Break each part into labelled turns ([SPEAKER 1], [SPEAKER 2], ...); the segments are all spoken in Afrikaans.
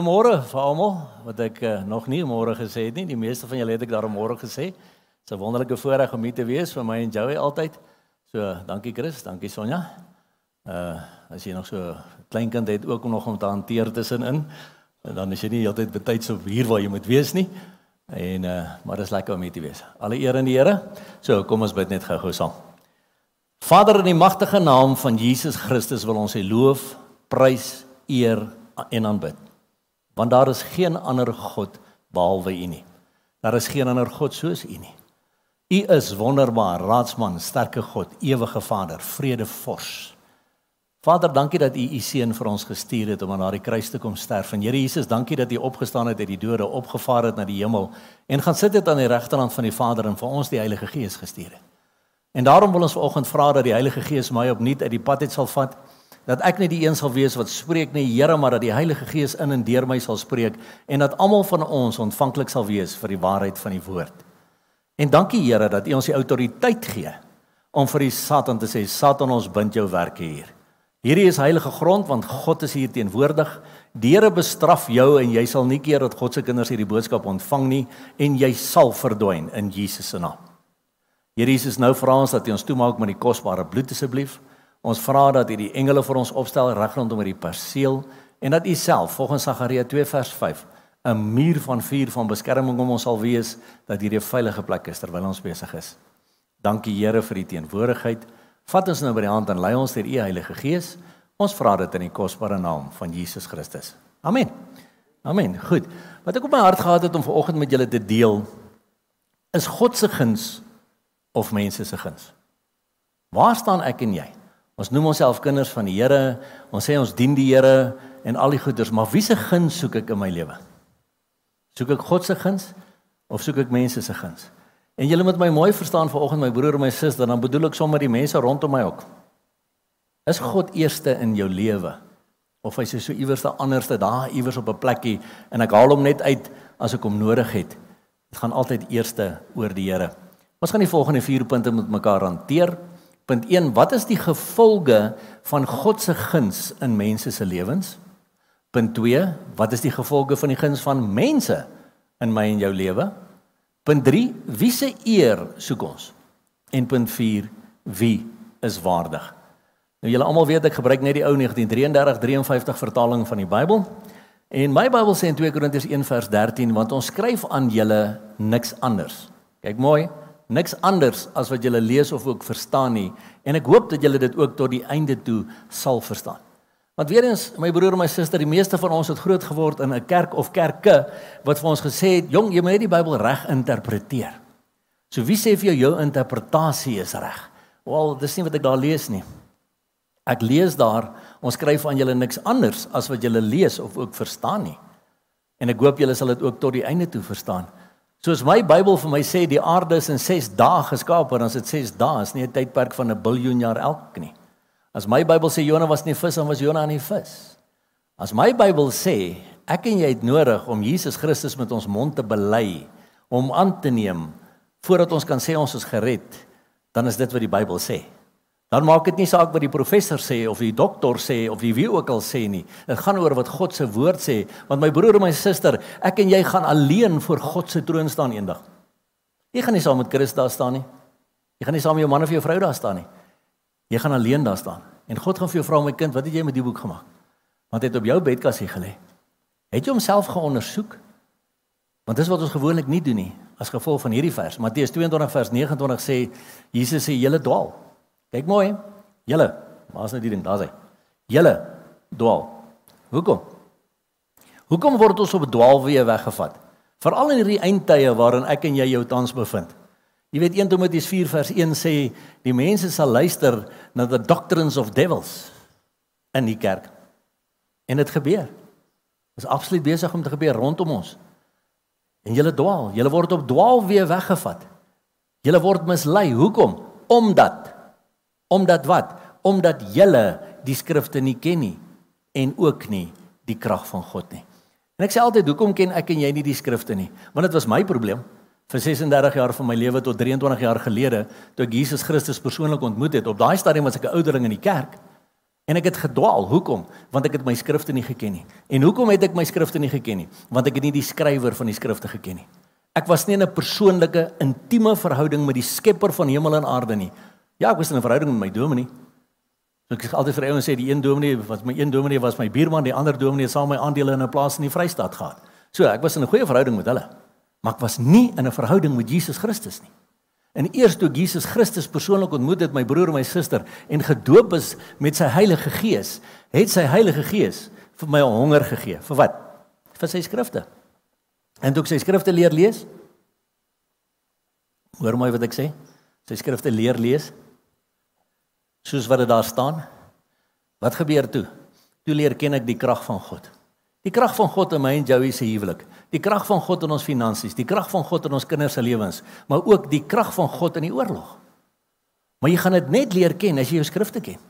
[SPEAKER 1] Goeiemôre vir almal wat ek uh, nog nie môre gesê het nie. Die meeste van julle het ek daarom môre gesê. Dit's 'n wonderlike voorreg om hier te wees vir my en Joey altyd. So, dankie Chris, dankie Sonja. Uh as jy nog so klein kind het ook om nog om te hanteer tussenin, dan is jy nie heeltyd betyds op hier waar jy moet wees nie. En uh maar dit is lekker om hier te wees. Alle eer aan die Here. So, kom ons bid net gou-gou saam. Vader in die magtige naam van Jesus Christus wil ons U loof, prys, eer en aanbid want daar is geen ander god behalwe U nie. Daar is geen ander god soos U nie. U is wonderbaar, raadsman, sterke God, ewige Vader, vredevors. Vader, dankie dat U U seun vir ons gestuur het om aan daardie kruis te kom sterf. En Here Jesus, dankie dat U opgestaan het uit die dode, opgevaar het na die hemel en gaan sit het aan die regterhand van die Vader en vir ons die Heilige Gees gestuur het. En daarom wil ons vanoggend vra dat die Heilige Gees my opnuut uit die pad uit sal vat dat ek nie die een sal wees wat spreek nie, Here, maar dat die Heilige Gees in en deur my sal spreek en dat almal van ons ontvanklik sal wees vir die waarheid van die woord. En dankie Here dat U ons die autoriteit gee om vir die Satan te sê, Satan, ons bind jou werke hier. Hierdie is heilige grond want God is hier teenwoordig. Die Here bestraf jou en jy sal nie keer dat God se kinders hierdie boodskap ontvang nie en jy sal verdwyn in Jesus se naam. Here Jesus, nou vra ons dat U ons toemaak met die kosbare bloed asseblief. Ons vra dat U die engele vir ons opstel reg rondom hierdie perseel en dat U self volgens Sagaria 2 vers 5 'n muur van vuur van beskerming om ons sal wees dat hierdie 'n veilige plek is terwyl ons besig is. Dankie Here vir U teenwoordigheid. Vat ons nou by die hand en lei ons deur U Heilige Gees. Ons vra dit in die kosbare naam van Jesus Christus. Amen. Amen. Goed. Wat ek op my hart gehad het om vanoggend met julle te deel is God se guns of mense se guns. Waar staan ek en jy? Ons noem onsself kinders van die Here. Ons sê ons dien die Here en al die goeders, maar wie se guns soek ek in my lewe? Soek ek God se guns of soek ek mense se guns? En julle moet my mooi verstaan vanoggend my broer en my suster, dan bedoel ek sommer die mense rondom my ook. Is God eerste in jou lewe? Of hy is so iewers te anderste daar iewers op 'n plekkie en ek haal hom net uit as ek hom nodig het. Dit gaan altyd eerste oor die Here. Ons gaan die volgende 4 punte met mekaar hanteer. Punt 1: Wat is die gevolge van God se guns in mense se lewens? Punt 2: Wat is die gevolge van die guns van mense in my en jou lewe? Punt 3: Wie se eer soek ons? En punt 4: Wie is waardig? Nou julle almal weet ek gebruik net die ou 1933-53 vertaling van die Bybel. En my Bybel sê in 2 Korintiërs 1:13 want ons skryf aan julle niks anders. Kyk mooi, niks anders as wat julle lees of ook verstaan nie en ek hoop dat julle dit ook tot die einde toe sal verstaan. Want weer eens, my broer en my suster, die meeste van ons het groot geword in 'n kerk of kerke wat vir ons gesê het, "Jong, jy moet net die Bybel reg interpreteer." So wie sê vir jou jou interpretasie is reg? Wel, dis nie wat ek daar lees nie. Ek lees daar, ons skryf aan julle niks anders as wat julle lees of ook verstaan nie. En ek hoop julle sal dit ook tot die einde toe verstaan. Soos my Bybel vir my sê die aarde is in 6 dae geskaap, dan is dit 6 dae, is nie 'n tydperk van 'n biljoen jaar elk nie. As my Bybel sê Jona was nie vis, dan was Jona nie vis. As my Bybel sê ek en jy het nodig om Jesus Christus met ons mond te bely, om aan te neem voordat ons kan sê ons is gered, dan is dit wat die Bybel sê. Dan maak dit nie saak wat die professor sê of die dokter sê of wie ook al sê nie. Dit gaan oor wat God se woord sê, want my broer en my suster, ek en jy gaan alleen voor God se troon staan eendag. Jy gaan nie saam met Christus daar staan nie. Jy gaan nie saam met jou man of jou vrou daar staan nie. Jy gaan alleen daar staan. En God gaan vir jou vra my kind, wat het jy met die boek gemaak? Want het op jou bedkassie gelê. Het jy homself geondersoek? Want dis wat ons gewoonlik nie doen nie as gevolg van hierdie vers. Matteus 22 vers 29 sê Jesus sê julle dwaal. Kyk mooi. Julle, waar's nou die ding? Daar's hy. Julle dwaal. Hoekom? Hoekom word ons op dwaalweë weggevat? Veral in hierdie eindtye waarin ek en jy jou tans bevind. Jy weet 1 Timoteus 4 vers 1 sê die mense sal luister na the doctrines of devils in die kerk. En dit gebeur. Dit is absoluut besig om te gebeur rondom ons. En julle dwaal, julle word op dwaalweë weggevat. Julle word mislei. Hoekom? Omdat Omdat wat? Omdat julle die skrifte nie ken nie en ook nie die krag van God nie. En ek sê altyd, hoekom ken ek en jy nie die skrifte nie? Want dit was my probleem vir 36 jaar van my lewe tot 23 jaar gelede toe ek Jesus Christus persoonlik ontmoet het. Op daai stadium was ek 'n ouderling in die kerk. En ek het gedwaal. Hoekom? Want ek het my skrifte nie geken nie. En hoekom het ek my skrifte nie geken nie? Want ek het nie die skrywer van die skrifte geken nie. Ek was nie in 'n persoonlike, intieme verhouding met die Skepper van hemel en aarde nie. Ja, ek was in 'n verhouding met my dominee. So ek sê altyd vir ouens sê die een dominee was my een dominee was my buurman, die ander dominee het saam my aandele in 'n plaas in die Vrystaat gehad. So ek was in 'n goeie verhouding met hulle. Maar ek was nie in 'n verhouding met Jesus Christus nie. En eers toe Jesus Christus persoonlik ontmoet het my broer en my suster en gedoop is met sy Heilige Gees, het sy Heilige Gees vir my honger gegee. Vir wat? Vir sy skrifte. En toe ek sy skrifte leer lees, hoor mooi wat ek sê. Sy skrifte leer lees soos wat dit daar staan. Wat gebeur toe? Toe leer ken ek die krag van God. Die krag van God in my en Joey se huwelik. Die krag van God in ons finansies, die krag van God in ons kinders se lewens, maar ook die krag van God in die oorlog. Maar jy gaan dit net leer ken as jy jou skrifte ken.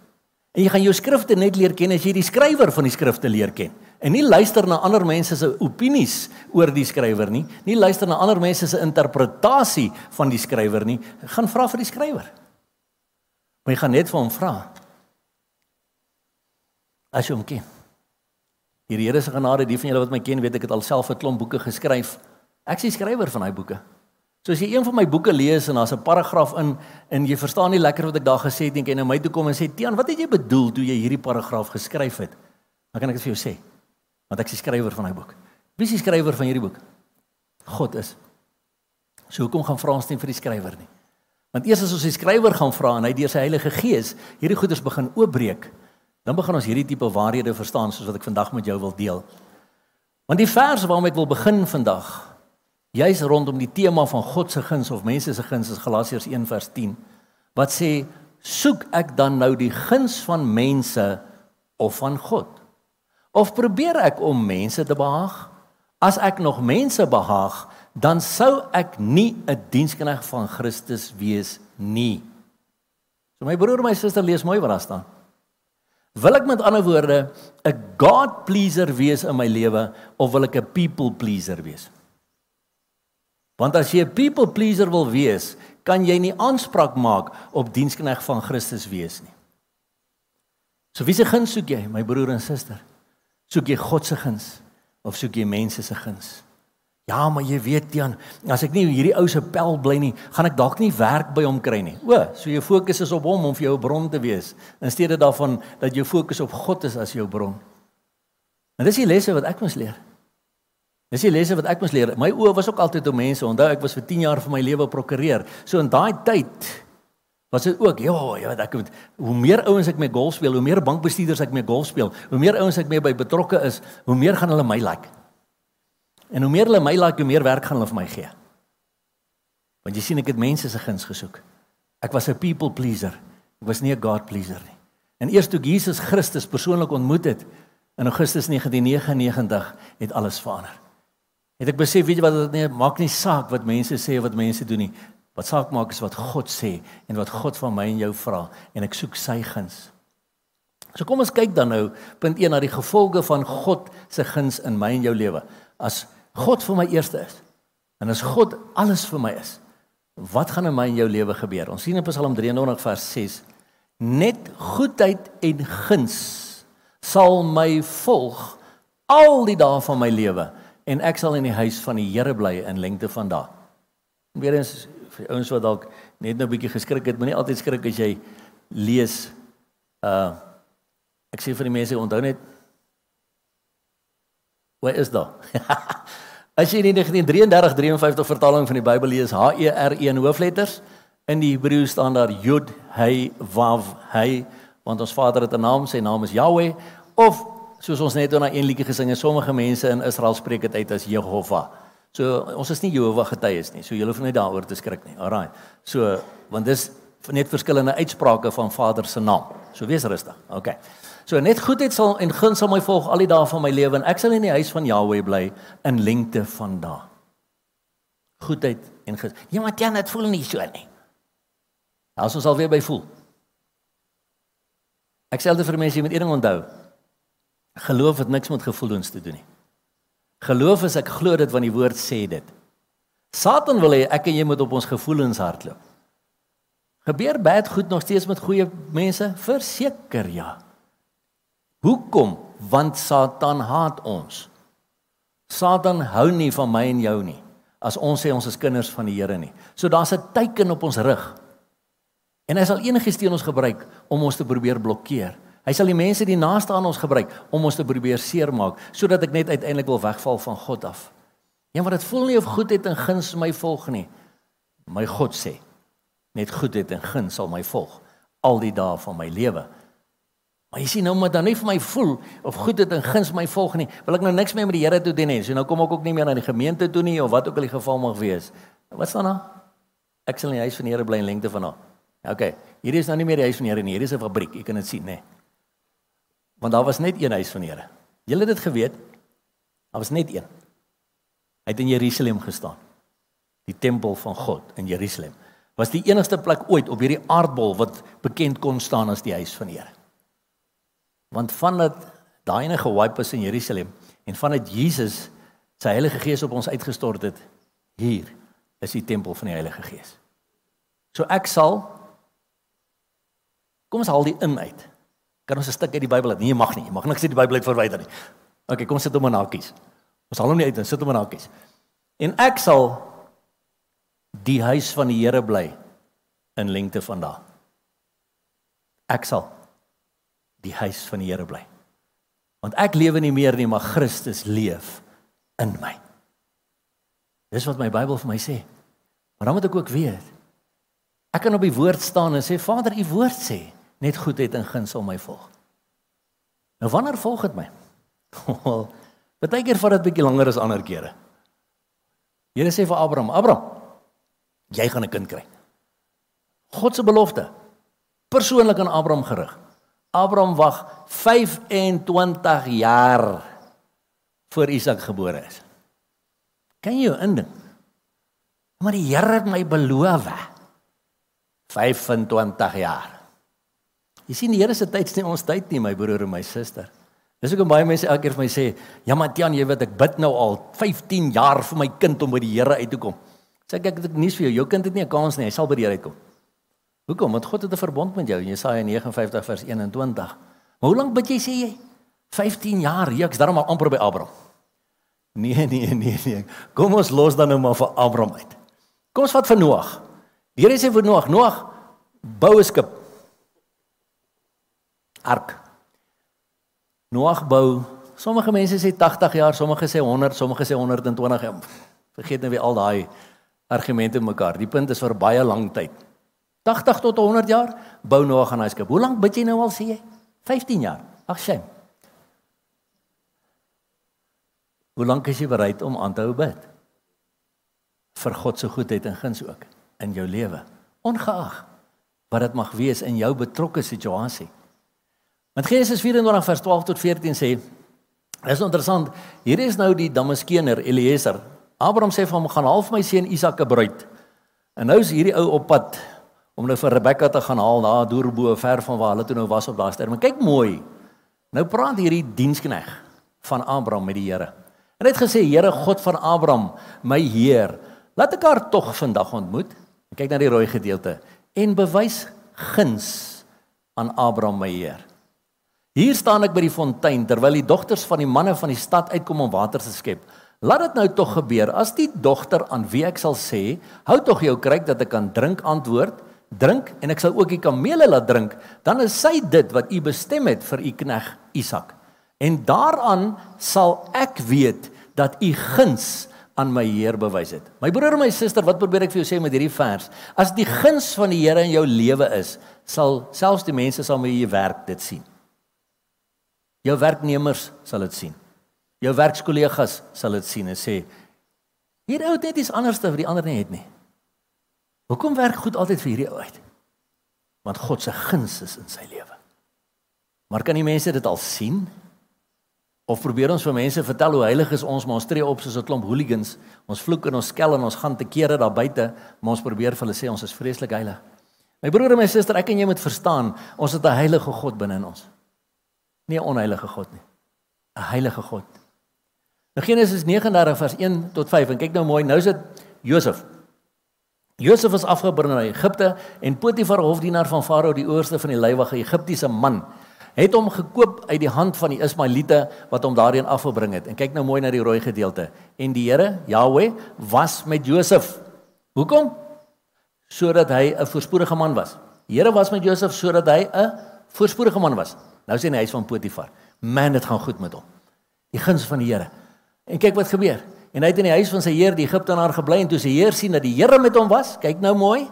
[SPEAKER 1] En jy gaan jou skrifte net leer ken as jy die skrywer van die skrifte leer ken. En nie luister na ander mense se opinies oor die skrywer nie, nie luister na ander mense se interpretasie van die skrywer nie. Gaan vra vir die skrywer. Maar jy gaan net vir hom vra. As jy hom ken. Die Here se genade, die van julle wat my ken, weet ek het alself 'n klomp boeke geskryf. Ek is die skrywer van daai boeke. So as jy een van my boeke lees en daar's 'n paragraaf in en jy verstaan nie lekker wat ek daar gesê het nie, kan jy na my toe kom en sê, "Tian, wat het jy bedoel toe jy hierdie paragraaf geskryf het?" Dan kan ek dit vir jou sê. Want ek is die skrywer van daai boek. Wie is die skrywer van hierdie boek? God is. So hoekom gaan vra ons nie vir die skrywer nie? Want eers as ons die skrywer gaan vra en hy deur sy Heilige Gees hierdie goeders begin oopbreek, Dan begin ons hierdie tipe waarhede verstaan soos wat ek vandag met jou wil deel. Want die vers waarmee ek wil begin vandag, juis rondom die tema van God se guns of mense se guns is Galasiërs 1 vers 10 wat sê soek ek dan nou die guns van mense of van God? Of probeer ek om mense te behaag? As ek nog mense behaag, dan sou ek nie 'n diensknegt van Christus wees nie. So my broer en my suster lees mooi wat daar staan. Wil ek met ander woorde 'n God pleaser wees in my lewe of wil ek 'n people pleaser wees? Want as jy 'n people pleaser wil wees, kan jy nie aanspraak maak op dienskneg van Christus wees nie. So wie se guns soek jy, my broer en suster? Soek jy God se guns of soek jy mense se guns? Ja, maar jy weet Jan, as ek nie hierdie ou se pel bly nie, gaan ek dalk nie werk by hom kry nie. O, so jou fokus is op hom om vir jou 'n bron te wees in steede daarvan dat jou fokus op God is as jou bron. En dis die lesse wat ek moes leer. Dis die lesse wat ek moes leer. My oë was ook altyd op mense. Onthou ek was vir 10 jaar van my lewe prokureur. So in daai tyd was dit ook, ja, jy weet ek moet hoe meer ouens ek met golf speel, hoe meer bankbestuurders ek met golf speel, hoe meer ouens ek mee by betrokke is, hoe meer gaan hulle my like. En hoe meer hulle my like, hoe meer werk gaan hulle vir my gee. Want jy sien ek het mense se guns gesoek. Ek was 'n people pleaser. Ek was nie 'n God pleaser nie. En eers toe Jesus Christus persoonlik ontmoet het in Augustus 1999, het alles verander. Het ek besef, weet jy wat dit nee, maak nie saak wat mense sê of wat mense doen nie. Wat saak maak is wat God sê en wat God van my en jou vra en ek soek sy guns. So kom ons kyk dan nou punt 1 na die gevolge van God se guns in my en jou lewe. As God vir my eerste is en as God alles vir my is, wat gaan in my en jou lewe gebeur? Ons sien in Psalm 93 vers 6: Net goedheid en guns sal my volg al die dae van my lewe en ek sal in die huis van die Here bly in lengte van dae. Weerens vir ouens wat dalk net nou 'n bietjie geskrik het, moenie altyd skrik as jy lees uh ek sê vir die mense onthou net Waar is daar? As jy die 1933-53 vertaling van die Bybel lees, H E R E in hoofletters, in die Hebreë staan daar Yud He Vav He, want ons Vader het 'n naam, sy naam is Yahweh, of soos ons net oor 'n liedjie gesing het, sommige mense in Israel spreek dit uit as Jehovah. So ons is nie Jehovah getuies nie. So julle hoef nie daaroor te skrik nie. Alraai. So want dis net verskillende uitsprake van Vader se naam. So wees rustig. Okay. So net goedheid sal en guns sal my volg al die dae van my lewe en ek sal in die huis van Jahweh bly in lengte van dae. Goedheid en guns. Ja, maar jy net voel nie so nie. As ons al weer by voel. Ek sê altyd vir mense jy moet een ding onthou. Geloof het niks met gevoelens te doen nie. Geloof is ek glo dit want die woord sê dit. Satan wil hê ek en jy moet op ons gevoelens hardloop. Gebeur baie goed nog steeds met goeie mense? Verseker ja. Hoekom? Want Satan haat ons. Satan hou nie van my en jou nie. As ons sê ons is kinders van die Here nie. So daar's 'n teken op ons rug. En hy sal enige steen ons gebruik om ons te probeer blokkeer. Hy sal die mense die naaste aan ons gebruik om ons te probeer seermaak sodat ek net uiteindelik wil wegval van God af. Ja, maar dit voel nie of goedheid en guns my volg nie. My God sê, net goedheid en guns sal my volg al die dae van my lewe. Maar jy sien nou maar dan nie vir my voel of goedheid en guns my volg nie. Wil ek nou niks meer met die Here toe doen nie. So nou kom ek ook nie meer na die gemeente toe nie of wat ook al die geval mag wees. Wat staan daar? Ek sal in die huis van die Here bly in lengte van haar. OK. Hierdie is nou nie meer die huis van die Here nie. Hierdie is 'n fabriek. Jy kan dit sien, nê. Want daar was net een huis van die Here. Julle het dit geweet. Daar was net een. Hy het in Jerusalem gestaan. Die tempel van God in Jerusalem was die enigste plek ooit op hierdie aardbol wat bekend kon staan as die huis van die Here. Want vandat daai ene gewipe is in Jerusalem en vandat Jesus sy Heilige Gees op ons uitgestort het, hier is die tempel van die Heilige Gees. So ek sal Kom ons haal die in uit. Kan ons 'n stuk uit die Bybel uit? Nee, jy mag nie. Jy mag niks uit die Bybel uit verwyder nie. OK, kom sit hom in hakies. Ons haal hom nie uit nie, sit hom in hakies. En ek sal die huis van die Here bly in lengte van dae. Ek sal die huis van die Here bly. Want ek lewe nie meer nie, maar Christus leef in my. Dis wat my Bybel vir my sê. Maar dan moet ek ook weet. Ek kan op die woord staan en sê Vader, u woord sê net goedheid en guns sal my volg. Nou wanneer volg dit my? Partykeer vat dit bietjie langer as ander kere. Here sê vir Abraham, Abraham, jy gaan 'n kind kry. God se belofte persoonlik aan Abraham gerig. Abraham wag 25 jaar voor Isak gebore is. Kan jy jou indink? Maar die Here het my beloof 25 jaar. Jy sien die Here se tyd is nie ons tyd nie, my broer en my suster. Dis ook baie mense elke keer vir my sê, "Ja, maar Tian, jy weet ek bid nou al 15 jaar vir my kind om by die Here uit te kom." Sê ek ek het nuus vir jou, jou kind het nie 'n kans nie, hy sal by die Here uitkom. Hoekom? Want God het 'n verbond met jou in Jesaja 59 vers 21. Maar hoe lank bid jy sê jy? 15 jaar. Ja, ek's daarom al amper by Abraham. Nee, nee, nee, nee. Kom ons los dan nou maar vir Abraham uit. Kom ons vat vir Noag. Die Here sê vir Noag, Noag, bou 'n skip. Ark. Noag bou. Sommige mense sê 80 jaar, sommige sê 100, sommige sê 120 jaar. Vergeet nou weer al daai argumente mekaar. Die punt is vir baie lank tyd. 80 tot 100 jaar bou Noag aan hy skip. Hoe lank bid jy nou al sê jy? 15 jaar. Ag shame. Hoe lank is jy bereid om aan te hou bid? Vir God se goedheid en guns ook in jou lewe. Ongeag wat dit mag wees in jou betrokke situasie. Want Genesis 24 vers 12 tot 14 sê Dis interessant. Hier is nou die Damaskener Eliezer. Abraham sê vir hom gaan half my seun Isak 'n bruid. En nou is hierdie ou op pad om nou vir Rebekka te gaan haal daar deurbo ver van waar hulle toe nou was op daardie. Maar kyk mooi. Nou praat hierdie dienskneg van Abraham met die Here. En hy het gesê: "Here God van Abraham, my Heer, laat ek haar tog vandag ontmoet." Kyk na die rooi gedeelte en bewys guns aan Abraham my Heer. Hier staan ek by die fontein terwyl die dogters van die manne van die stad uitkom om water te skep. Laat dit nou tog gebeur. As die dogter aan wie ek sal sê, hou tog jou kruik dat ek kan drink antwoord, drink en ek sal ook die kamele laat drink, dan is sy dit wat u bestem het vir u knegg Isak. En daaraan sal ek weet dat u guns aan my Heer bewys het. My broer en my suster, wat probeer ek vir jou sê met hierdie vers? As die guns van die Here in jou lewe is, sal selfs die mense saam met jou werk dit sien. Jou werknemers sal dit sien. Jou werkskollegas sal dit sien en sê: "Hierdie ou het net iets anders as die ander nie het nie." Hoekom werk goed altyd vir hierdie ou uit? Want God se guns is in sy lewe. Maar kan die mense dit al sien? Of probeer ons vir mense vertel hoe heilig is ons, maar ons tree op soos 'n klomp hooligans. Ons vloek en ons skel en ons gaan te kere daar buite, maar ons probeer vir hulle sê ons is vreeslik heilig. My broer en my suster, ek en jy moet verstaan, ons het 'n heilige God binne in ons. Nie 'n onheilige God nie. 'n Heilige God. Nou Genesis 39 vers 1 tot 5 en kyk nou mooi, nou is dit Josef. Josef is afgebring na Egipte en Potifar hofdienaar van Farao die oorste van die leiwige Egiptiese man het hom gekoop uit die hand van die Ismaeliete wat hom daarin afgebring het. En kyk nou mooi na die rooi gedeelte. En die Here, Jahweh, was met Josef. Hoekom? Sodat hy 'n voorspoedige man was. Die Here was met Josef sodat hy 'n voorspoedige man was. Nou sien hy huis van Potifar. Man, dit gaan goed met hom. Die guns van die Here. En kyk wat gebeur. En hy het in die huis van sy heer, die Egiptenaar gebly en toe sy heer sien dat die Here met hom was, kyk nou mooi.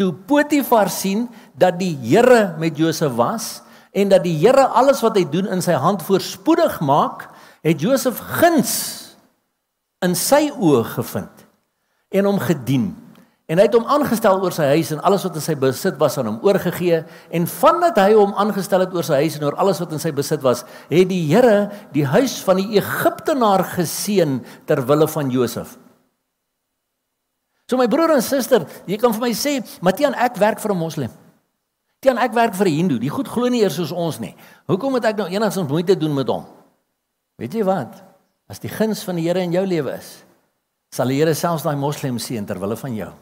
[SPEAKER 1] Toe Potifar sien dat die Here met Josef was, en dat die Here alles wat hy doen in sy hand voorspoedig maak, het Josef guns in sy oë gevind en hom gedien. En hy het hom aangestel oor sy huis en alles wat in sy besit was aan hom oorgegee en vandat hy hom aangestel het oor sy huis en oor alles wat in sy besit was, het die Here die huis van die Egiptenaar geseën ter wille van Josef. So my broer en suster, jy kan vir my sê, Matiaan, ek werk vir 'n moslim. Teen ek werk vir 'n Hindoe. Die goed glo nie eers soos ons nie. Hoekom moet ek nou enigsins moeite doen met hom? Weet jy wat? As die guns van die Here in jou lewe is, sal die Here selfs daai moslim seën ter wille van jou.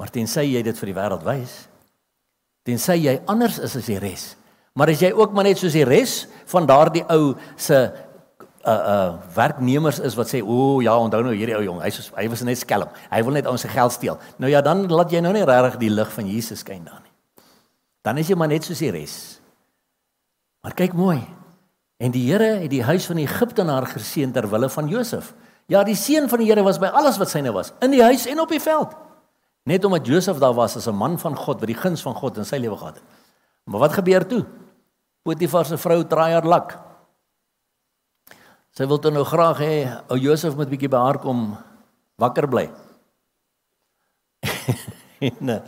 [SPEAKER 1] Maar tensy jy dit vir die wêreld wys, tensy jy anders is as die res. Maar as jy ook maar net soos die res van daardie ou se uh uh werknemers is wat sê o ja onthou nou hierdie ou jong hy was hy was net skelm hy wil net ons se geld steel nou ja dan laat jy nou nie regtig die lig van Jesus skyn daar nie dan is jy maar net soos die res. Maar kyk mooi. En die Here het die huis van die Egiptenaar geseën ter wille van Josef. Ja, die seën van die Here was by alles wat syne was, in die huis en op die veld. Net omdat Josef daar was as 'n man van God wat die guns van God in sy lewe gehad het. Maar wat gebeur toe? Potifar se vrou draai haar lak. Sy wil toe nou graag hê ou Josef moet bietjie by haar kom wakker bly. en uh,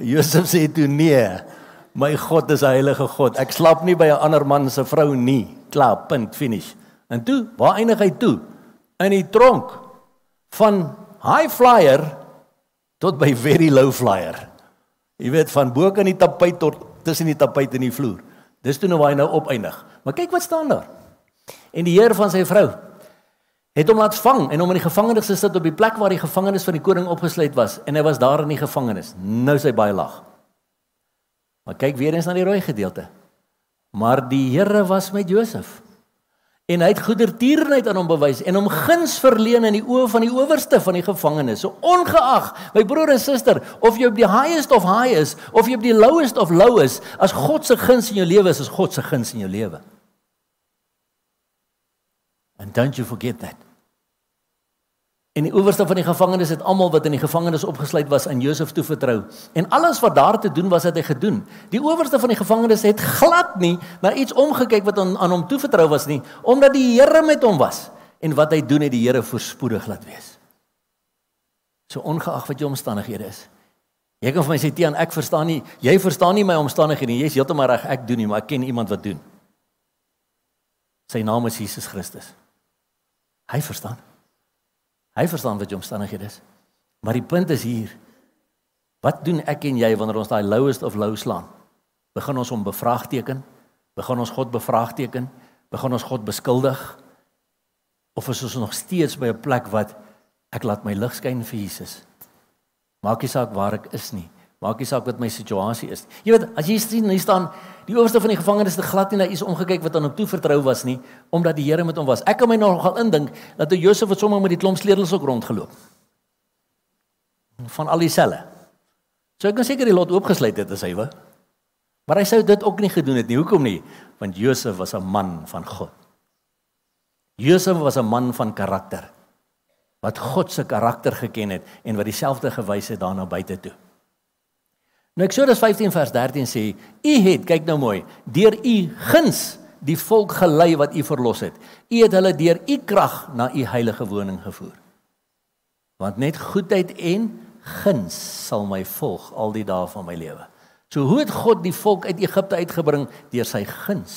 [SPEAKER 1] Josef sê toe nee. My God is 'n heilige God. Ek slaap nie by 'n ander man se vrou nie. Klaar, punt, finish. En toe, waar eindig hy toe? In die tronk van high flyer tot by very low flyer. Jy weet van bo kan die tapuit tot tussen die tapuit en die vloer. Dis toe nou waar hy nou opeindig. Maar kyk wat staan daar. En die heer van sy vrou het hom laat vang en hom in die gevangenis gesit op die plek waar die gevangenis van die koning opgesluit was en hy was daar in die gevangenis. Nou sy baie lag. Maar kyk weer eens na die rooi gedeelte. Maar die Here was met Josef. En hy het goedertierenheid aan hom bewys en hom guns verleen in die oë van die owerste van die gevangenes. So ongeag, my broer en suster, of jy op die highest of high is of jy op die lowest of low is, as God se guns in jou lewe is, is God se guns in jou lewe. And don't you forget that. En die owerste van die gevangenes het almal wat in die gevangenis opgesluit was aan Josef toevertrou. En alles wat daar te doen was, het hy gedoen. Die owerste van die gevangenis het glad nie na iets omgekyk wat aan, aan hom toevertrou was nie, omdat die Here met hom was en wat hy doen het die Here voorspoedig laat wees. So ongeag wat jou omstandighede is. Jy kan vir my sê Tiaan, ek verstaan nie, jy verstaan nie my omstandighede nie. Jy's heeltemal reg, ek doen nie, maar ek ken iemand wat doen. Sy naam is Jesus Christus. Hy verstaan. Hy verstaan wat jou omstandighede is. Maar die punt is hier. Wat doen ek en jy wanneer ons daai lowest of low slaan? Begin ons om bevraagteken? Begin ons God bevraagteken? Begin ons God beskuldig? Of is ons nog steeds by 'n plek wat ek laat my lig skyn vir Jesus? Maak nie saak waar ek is nie. Maak nie saak wat my situasie is. Jy weet, as jy sien hier staan die owerste van die gevangenes het glad nie na iets omgekyk wat aan hom toe vertrou was nie, omdat die Here met hom was. Ek kan my nogal indink dat toe Josef het sommer met die klomp sleutels ook rondgeloop. Van al die selle. So ek kan seker die lot oopgesluit het as hy wou. Maar hy sou dit ook nie gedoen het nie. Hoekom nie? Want Josef was 'n man van God. Josef was 'n man van karakter wat God se karakter geken het en wat dieselfde gewys het daarna buite toe. Nou Eksodus 15 vers 13 sê: U het, kyk nou mooi, deur u guns die volk gelei wat u verlos het. U het hulle deur u krag na u heilige woning gevoer. Want net goedheid en guns sal my volg al die dae van my lewe. So hoe het God die volk uit Egipte uitgebring deur sy guns?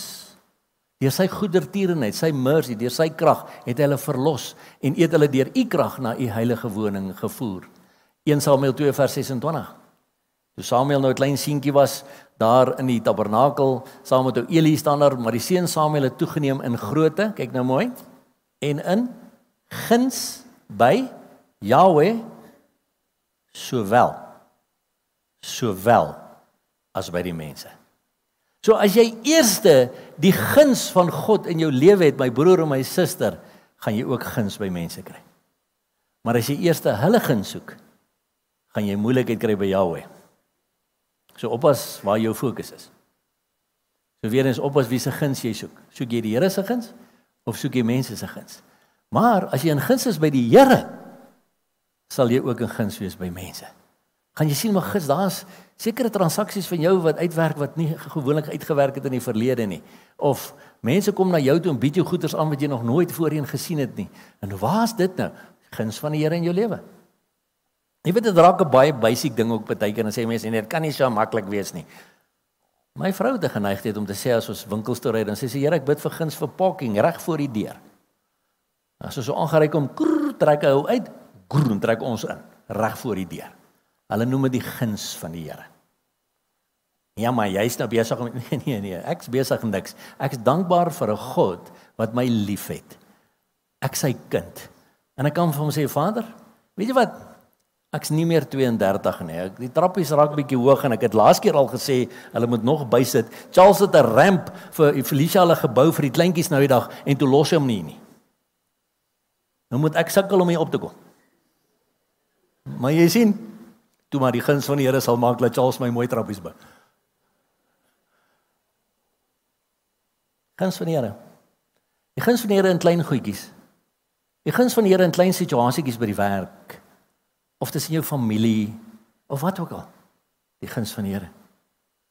[SPEAKER 1] Deur sy goedertierenheid, sy mercy, deur sy krag het hy hulle verlos en het hulle deur u krag na u heilige woning gevoer. 1 Samuel 2 vers 26. Toe Samuel nou 'n klein seentjie was daar in die tabernakel saam met ou Eli staan daar, maar die seun Samuel het toegeneem in grootte, kyk nou mooi, en in guns by Jahweh sowel sowel as by die mense. So as jy eerste die guns van God in jou lewe het, my broer en my suster, gaan jy ook guns by mense kry. Maar as jy eerste hulle guns soek, gaan jy moeilikheid kry by Jahweh. So oppas waar jou fokus is. So weer eens oppas wie se guns jy soek. Soek jy die Here se guns of soek jy mense se guns? Maar as jy in guns is by die Here, sal jy ook in guns wees by mense. Gaan jy sien maar gis daar's sekere transaksies van jou wat uitwerk wat nie gewoonlik uitgewerk het in die verlede nie. Of mense kom na jou toe en bied jou goederes aan wat jy nog nooit voorheen gesien het nie. En waar's dit nou? Guns van die Here in jou lewe. Jy weet dit raak 'n baie basic ding ook baie keer en sê mense nee, dit kan nie so maklik wees nie. My vrou het geneigtheid om te sê as ons winkels toe ry dan sê sy Here ek bid vir guns vir parking reg voor die deur. As ons so aangery kom, krrr, trek hy uit, groen trek ons in reg voor die deur. Hulle noem dit die guns van die Here. Ja, maar jy's nou besig om nee nee nee, ek's besig met niks. Ek's dankbaar vir 'n God wat my liefhet. Ek sy kind. En ek kan vir hom sê, Vader, weet jy wat? Ek's nie meer 32 nie. Ek die trappies raak bietjie hoog en ek het laas keer al gesê hulle moet nog bysit. Charles het 'n ramp vir Felicia hulle gebou vir die kleintjies nou die dag en toe los hy hom nie nie. Nou moet ek sukkel om hier op te kom. Maar jy sien, toe maar die guns van die Here sal maak dat Charles my mooi trappies bou. Guns van die Here. Die guns van die Here in klein goedjies. Die guns van die Here in klein situasietjies by die werk of tussen jou familie of wat ook al. Die guns van die Here.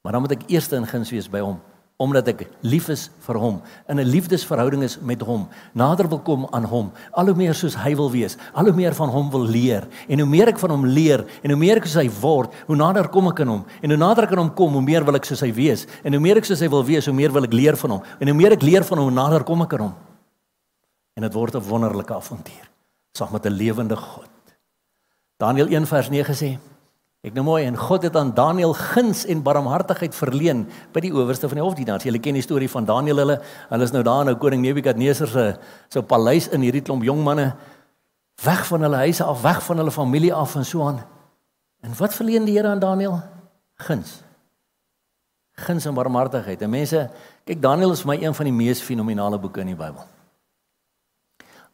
[SPEAKER 1] Maar dan moet ek eers in guns wees by hom omdat ek lief is vir hom, in 'n liefdesverhouding is met hom, nader wil kom aan hom, al hoe meer soos hy wil wees, al hoe meer van hom wil leer. En hoe meer ek van hom leer en hoe meer ek soos hy word, hoe nader kom ek aan hom. En hoe nader ek aan hom kom, hoe meer wil ek soos hy wees. En hoe meer ek soos hy wil wees, hoe meer wil ek leer van hom. En hoe meer ek leer van hom, hoe nader kom ek aan hom. En dit word 'n wonderlike avontuur saam met 'n lewende God. Daniël 1 vers 9 sê Ek nou mooi en God het aan Daniël guns en barmhartigheid verleen by die owerste van die hofdienaars. Julle ken die storie van Daniël hulle. Hulle is nou daar nou koning Nebukadneser se so paleis in hierdie klomp jong manne weg van hulle huise af, weg van hulle familie af en so aan. En wat verleen die Here aan Daniël? Guns. Guns en barmhartigheid. En mense, kyk Daniël is vir my een van die mees fenominale boeke in die Bybel.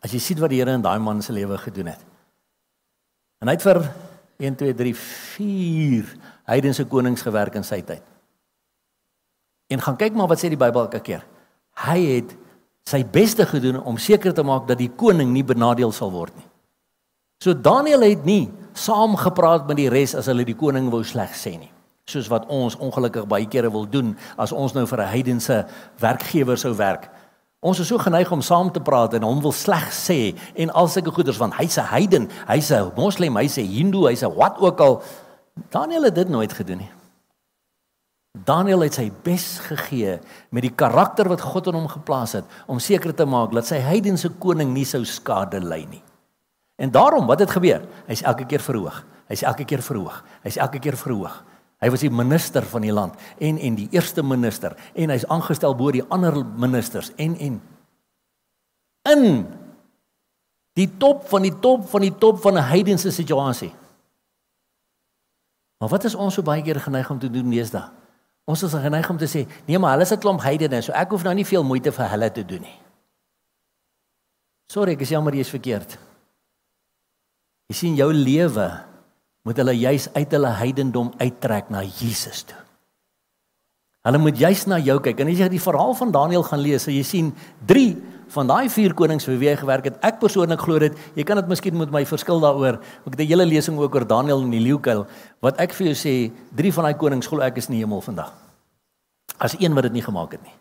[SPEAKER 1] As jy sien wat die Here in daai man se lewe gedoen het. En hy het vir 1 2 3 4 heidense konings gewerk in sy tyd. En gaan kyk maar wat sê die Bybel elke keer. Hy het sy beste gedoen om seker te maak dat die koning nie benadeel sal word nie. So Daniël het nie saam gepraat met die res as hulle die koning wou sleg sê nie. Soos wat ons ongelukkig baie kere wil doen as ons nou vir 'n heidense werkgewer sou werk. Ons is so geneig om saam te praat en hom wil sleg sê en al sulke goeders want hy's 'n heiden, hy's 'n moslim, hy's 'n hindoe, hy's 'n wat ook al. Daniel het dit nooit gedoen nie. Daniel het sy bes gegee met die karakter wat God in hom geplaas het om seker te maak dat sy heidense koning nie sou skade ly nie. En daarom, wat het gebeur? Hy's elke keer verhoog. Hy's elke keer verhoog. Hy's elke keer verhoog. Hy was die minister van die land en en die eerste minister en hy's aangestel bo die ander ministers en en in die top van die top van die top van 'n heidense situasie. Maar wat is ons so baie keer geneig om te doen deesdae? Ons is geneig om te sê, nee maar hulle is 'n klomp heidene, so ek hoef nou nie veel moeite vir hulle te doen nie. Sorry, ek is jammer jy is verkeerd. Jy sien jou lewe moet hulle juis uit hulle heidendom uittrek na Jesus toe. Hulle moet juis na jou kyk. En as jy die verhaal van Daniël gaan lees, sal jy sien 3 van daai 4 konings vir wie hy gewerk het. Ek persoonlik glo dit. Jy kan dit miskien met my verskil daaroor. Ek het 'n hele lesing ook oor Daniël in die leeukuil. Wat ek vir jou sê, 3 van daai konings glo ek is in die hemel vandag. As een wat dit nie gemaak het nie.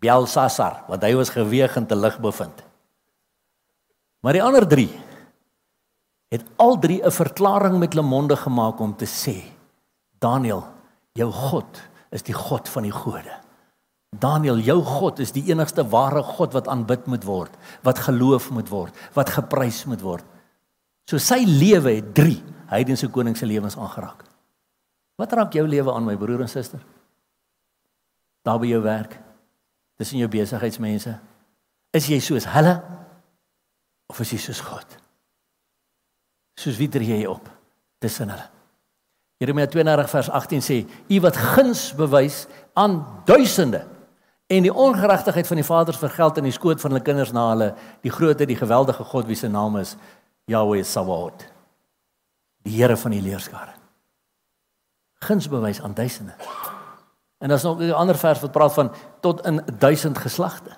[SPEAKER 1] Belsasar, wat hy was geweeg in te lig bevind. Maar die ander 3 het al drie 'n verklaring met hulle monde gemaak om te sê Daniel, jou God is die God van die gode. Daniel, jou God is die enigste ware God wat aanbid moet word, wat geloof moet word, wat geprys moet word. So sy lewe het 3 heidense konings se lewens aangeraak. Wat raak jou lewe aan my broer en suster? Daar by jou werk, tussen jou besigheidsmense, is jy soos hulle of is jy soos God? Soos wie tree jy op tussen hulle? Jeremia 32 vers 18 sê: "U wat guns bewys aan duisende en die ongeregtigheid van die vaders vergeld in die skoot van hulle kinders na hulle, die grootte, die geweldige God wie se naam is Yahweh Sabaoth, die Here van die leerskare." Guns bewys aan duisende. En daar's nog 'n ander vers wat praat van tot in 1000 geslagte.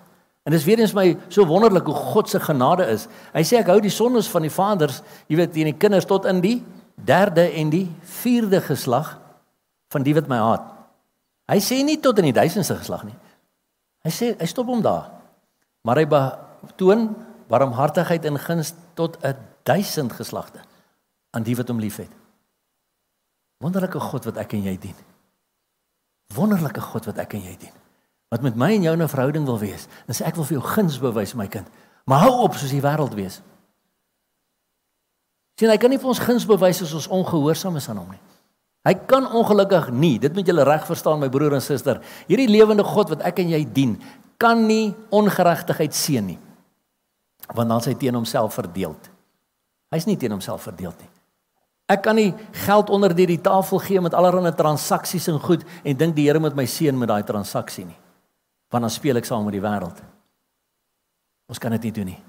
[SPEAKER 1] En dis weer eens my so wonderlik hoe God se genade is. Hy sê ek hou die sondes van die vaders, jy weet, in die kinders tot in die derde en die vierde geslag van die wat my haat. Hy sê nie tot in die duisendste geslag nie. Hy sê hy stop hom daar. Maar hy toon barmhartigheid en guns tot 'n duisend geslagte aan die wat hom liefhet. Wonderlike God wat ek en jy dien. Wonderlike God wat ek en jy dien. Wat met my en jou 'n verhouding wil wees. Dan sê ek wil vir jou guns bewys my kind. Maar hou op soos die wêreld wees. Sien, hy kan nie vir ons guns bewys as ons ongehoorsaam is aan hom nie. Hy kan ongelukkig nie, dit moet julle reg verstaan my broer en suster. Hierdie lewende God wat ek en jy dien, kan nie ongeregtigheid seën nie. Want dan sê hy teen homself verdeel. Hy's nie teen homself verdeel nie. Ek kan nie geld onder die, die tafel gee met allerlei transaksies en goed en dink die Here moet my seën met daai transaksie nie. Want dan speel ek saam met die wêreld. Ons kan dit nie doen nie.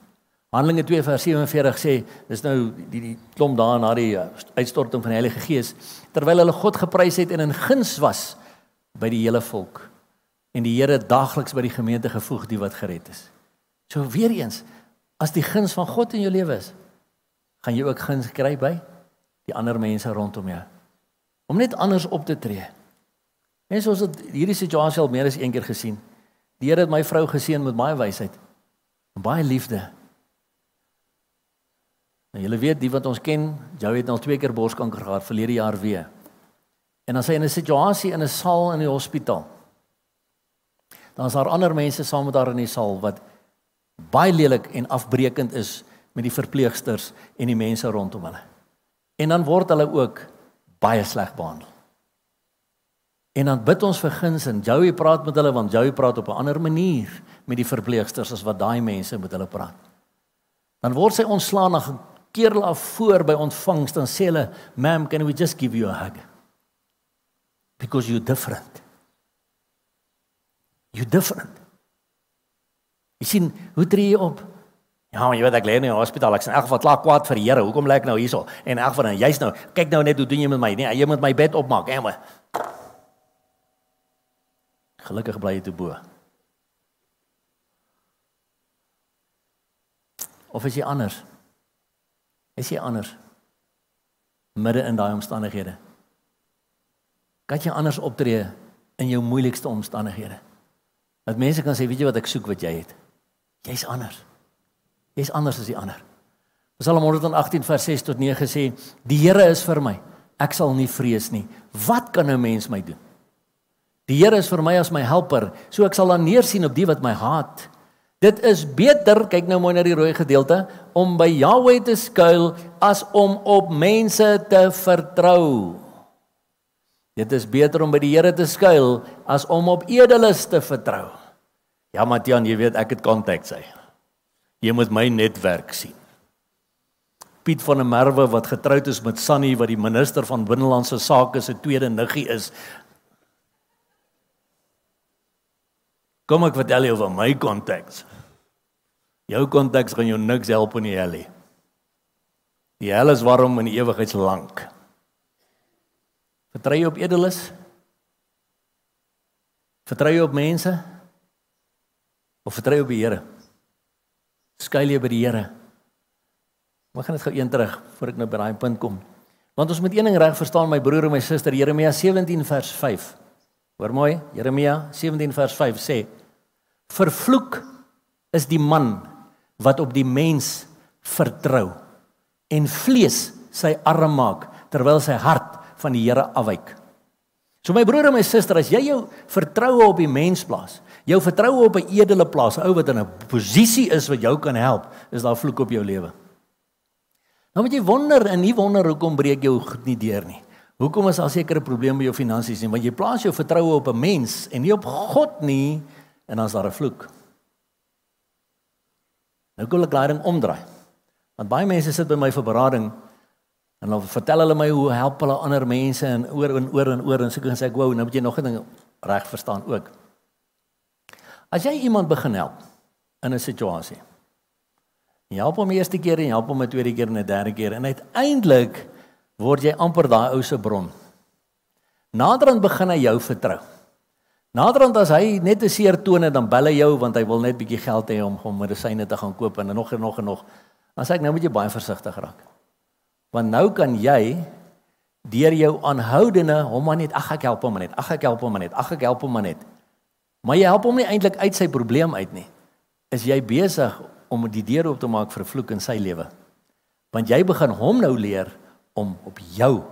[SPEAKER 1] Handelinge 2 vers 47 sê dis nou die die klomp daar na die uh, uitstorting van die Heilige Gees terwyl hulle God geprys het en in guns was by die hele volk en die Here daagliks by die gemeente gevoeg die wat gered is. So weer eens as die guns van God in jou lewe is, gaan jy ook guns kry by die ander mense rondom jou. Om net anders op te tree. Mense ons het hierdie situasie al meer as een keer gesien. Die Here het my vrou geseën met baie wysheid en baie liefde Nou julle weet die wat ons ken, jou het al twee keer borskanker gehad verlede jaar weer. En as hy in 'n situasie in 'n saal in die hospitaal. Dan is daar ander mense saam met haar in die saal wat baie lelik en afbreekend is met die verpleegsters en die mense rondom hulle. En dan word hulle ook baie sleg behandel. En dan bid ons vir guns en Joey praat met hulle want Joey praat op 'n ander manier met die verpleegsters as wat daai mense met hulle praat. Dan word sy ontslaan na keer hulle af voor by ontvangs dan sê hulle ma'am can we just give you a hug? Because you different. You different. Jy sien hoe tree jy op? Ja maar jy weet ek lê in die hospitaal. Ek is in elk geval klaar kwaad vir die Here. Hoekom lê ek nou hierso? En in elk geval jy's nou kyk nou net hoe doen jy met my. Nee jy moet my bed opmaak. Hè maar gelukkig bly jy te bo of is jy anders Is jy anders? Midde in daai omstandighede. Kan jy anders optree in jou moeilikste omstandighede? Dat mense kan sê, weet jy wat ek soek wat jy het? Jy's anders. Jy's anders as die ander. Psalm 118 vers 6 tot 9 sê, die Here is vir my. Ek sal nie vrees nie. Wat kan 'n mens my doen? Die Here is vir my as my helper, so ek sal dan neersien op die wat my haat. Dit is beter, kyk nou mooi na die rooi gedeelte, om by Jahweh te skuil as om op mense te vertrou. Dit is beter om by die Here te skuil as om op edeles te vertrou. Ja, Matian, jy weet ek het kontak sê. Jy moet my netwerk sien. Piet van der Merwe wat getroud is met Sunny wat die minister van binnelandse sake se tweede niggie is. Kom ek vertel jou van my kontaks. Jou konteks gaan jou niks help in die hel nie. Die hel is warm in die ewigheid lank. Vertrou jy op edeles? Vertrou jy op mense? Of vertrou jy op die Here? Skuil jy by die Here? Maar gaan dit gou een terug voor ek nou by daai punt kom. Want ons moet een ding reg verstaan my broer en my suster Jeremia 17 vers 5. Hoor mooi, Jeremia 17 vers 5 sê: Vervloek is die man wat op die mens vertrou en vlees sy arm maak terwyl sy hart van die Here afwyk. So my broer en my suster, as jy jou vertroue op die mens plaas, jou vertroue op 'n edele plaas, ou wat in 'n posisie is wat jou kan help, is daar vloek op jou lewe. Nou moet jy wonder en nie wonder hoekom breek jou goed nie deur nie. Hoekom is daar sekere probleme met jou finansies nie? Want jy plaas jou vertroue op 'n mens en nie op God nie en dan is daar 'n vloek. Nou kom ek daai ding omdraai. Want baie mense sit by my vir berading En dan vertel hulle my hoe help hulle ander mense en oor en oor en oor en so kan sê ek wou nou moet jy nog 'n ding reg verstaan ook. As jy iemand begin help in 'n situasie. Jy help hom eerste keer en jy help hom 'n tweede keer en 'n derde keer en uiteindelik word jy amper daai ou se bron. Naderhand begin hy jou vertrou. Naderhand as hy net 'n seer tone dan bel hy jou want hy wil net bietjie geld hê om om medisyne te gaan koop en nog en nog en nog. Dan sê ek nou moet jy baie versigtig raak. Want nou kan jy deur jou aanhoudende hom maar net ag ek help hom maar net. Ag ek help hom maar net. Ag ek help hom maar net. Maar jy help hom nie eintlik uit sy probleem uit nie. Is jy besig om die deur oop te maak vir vloek in sy lewe? Want jy begin hom nou leer om op jou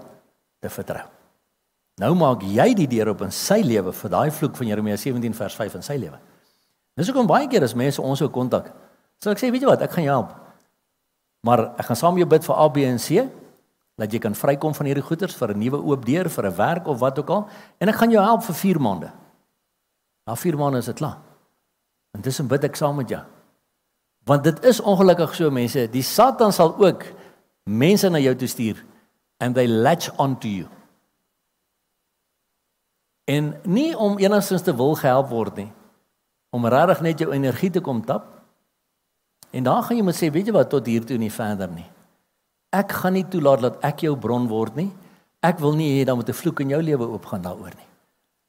[SPEAKER 1] te vertrou. Nou maak jy die deur oop in sy lewe vir daai vloek van Jeremia 17 vers 5 in sy lewe. Dis hoekom baie keer as mense ons sou kontak, sal ek sê, weet jy wat, ek gaan jou help. Maar ek gaan saam met jou bid vir A, B en C dat jy kan vrykom van hierdie goeters vir 'n nuwe oop deur vir 'n werk of wat ook al en ek gaan jou help vir 4 maande. Na 4 maande is dit klaar. En dis 'n bid ek saam met jou. Want dit is ongelukkig so mense, die Satan sal ook mense na jou toe stuur and they latch onto you. En nie om enigstens te wil gehelp word nie. Om regtig net jou energie te kom tap. En dan gaan jy moet sê, weet jy wat, tot hier toe nie verder nie. Ek gaan nie toelaat dat ek jou bron word nie. Ek wil nie hê dan moet 'n vloek in jou lewe oopgaan daaroor nie.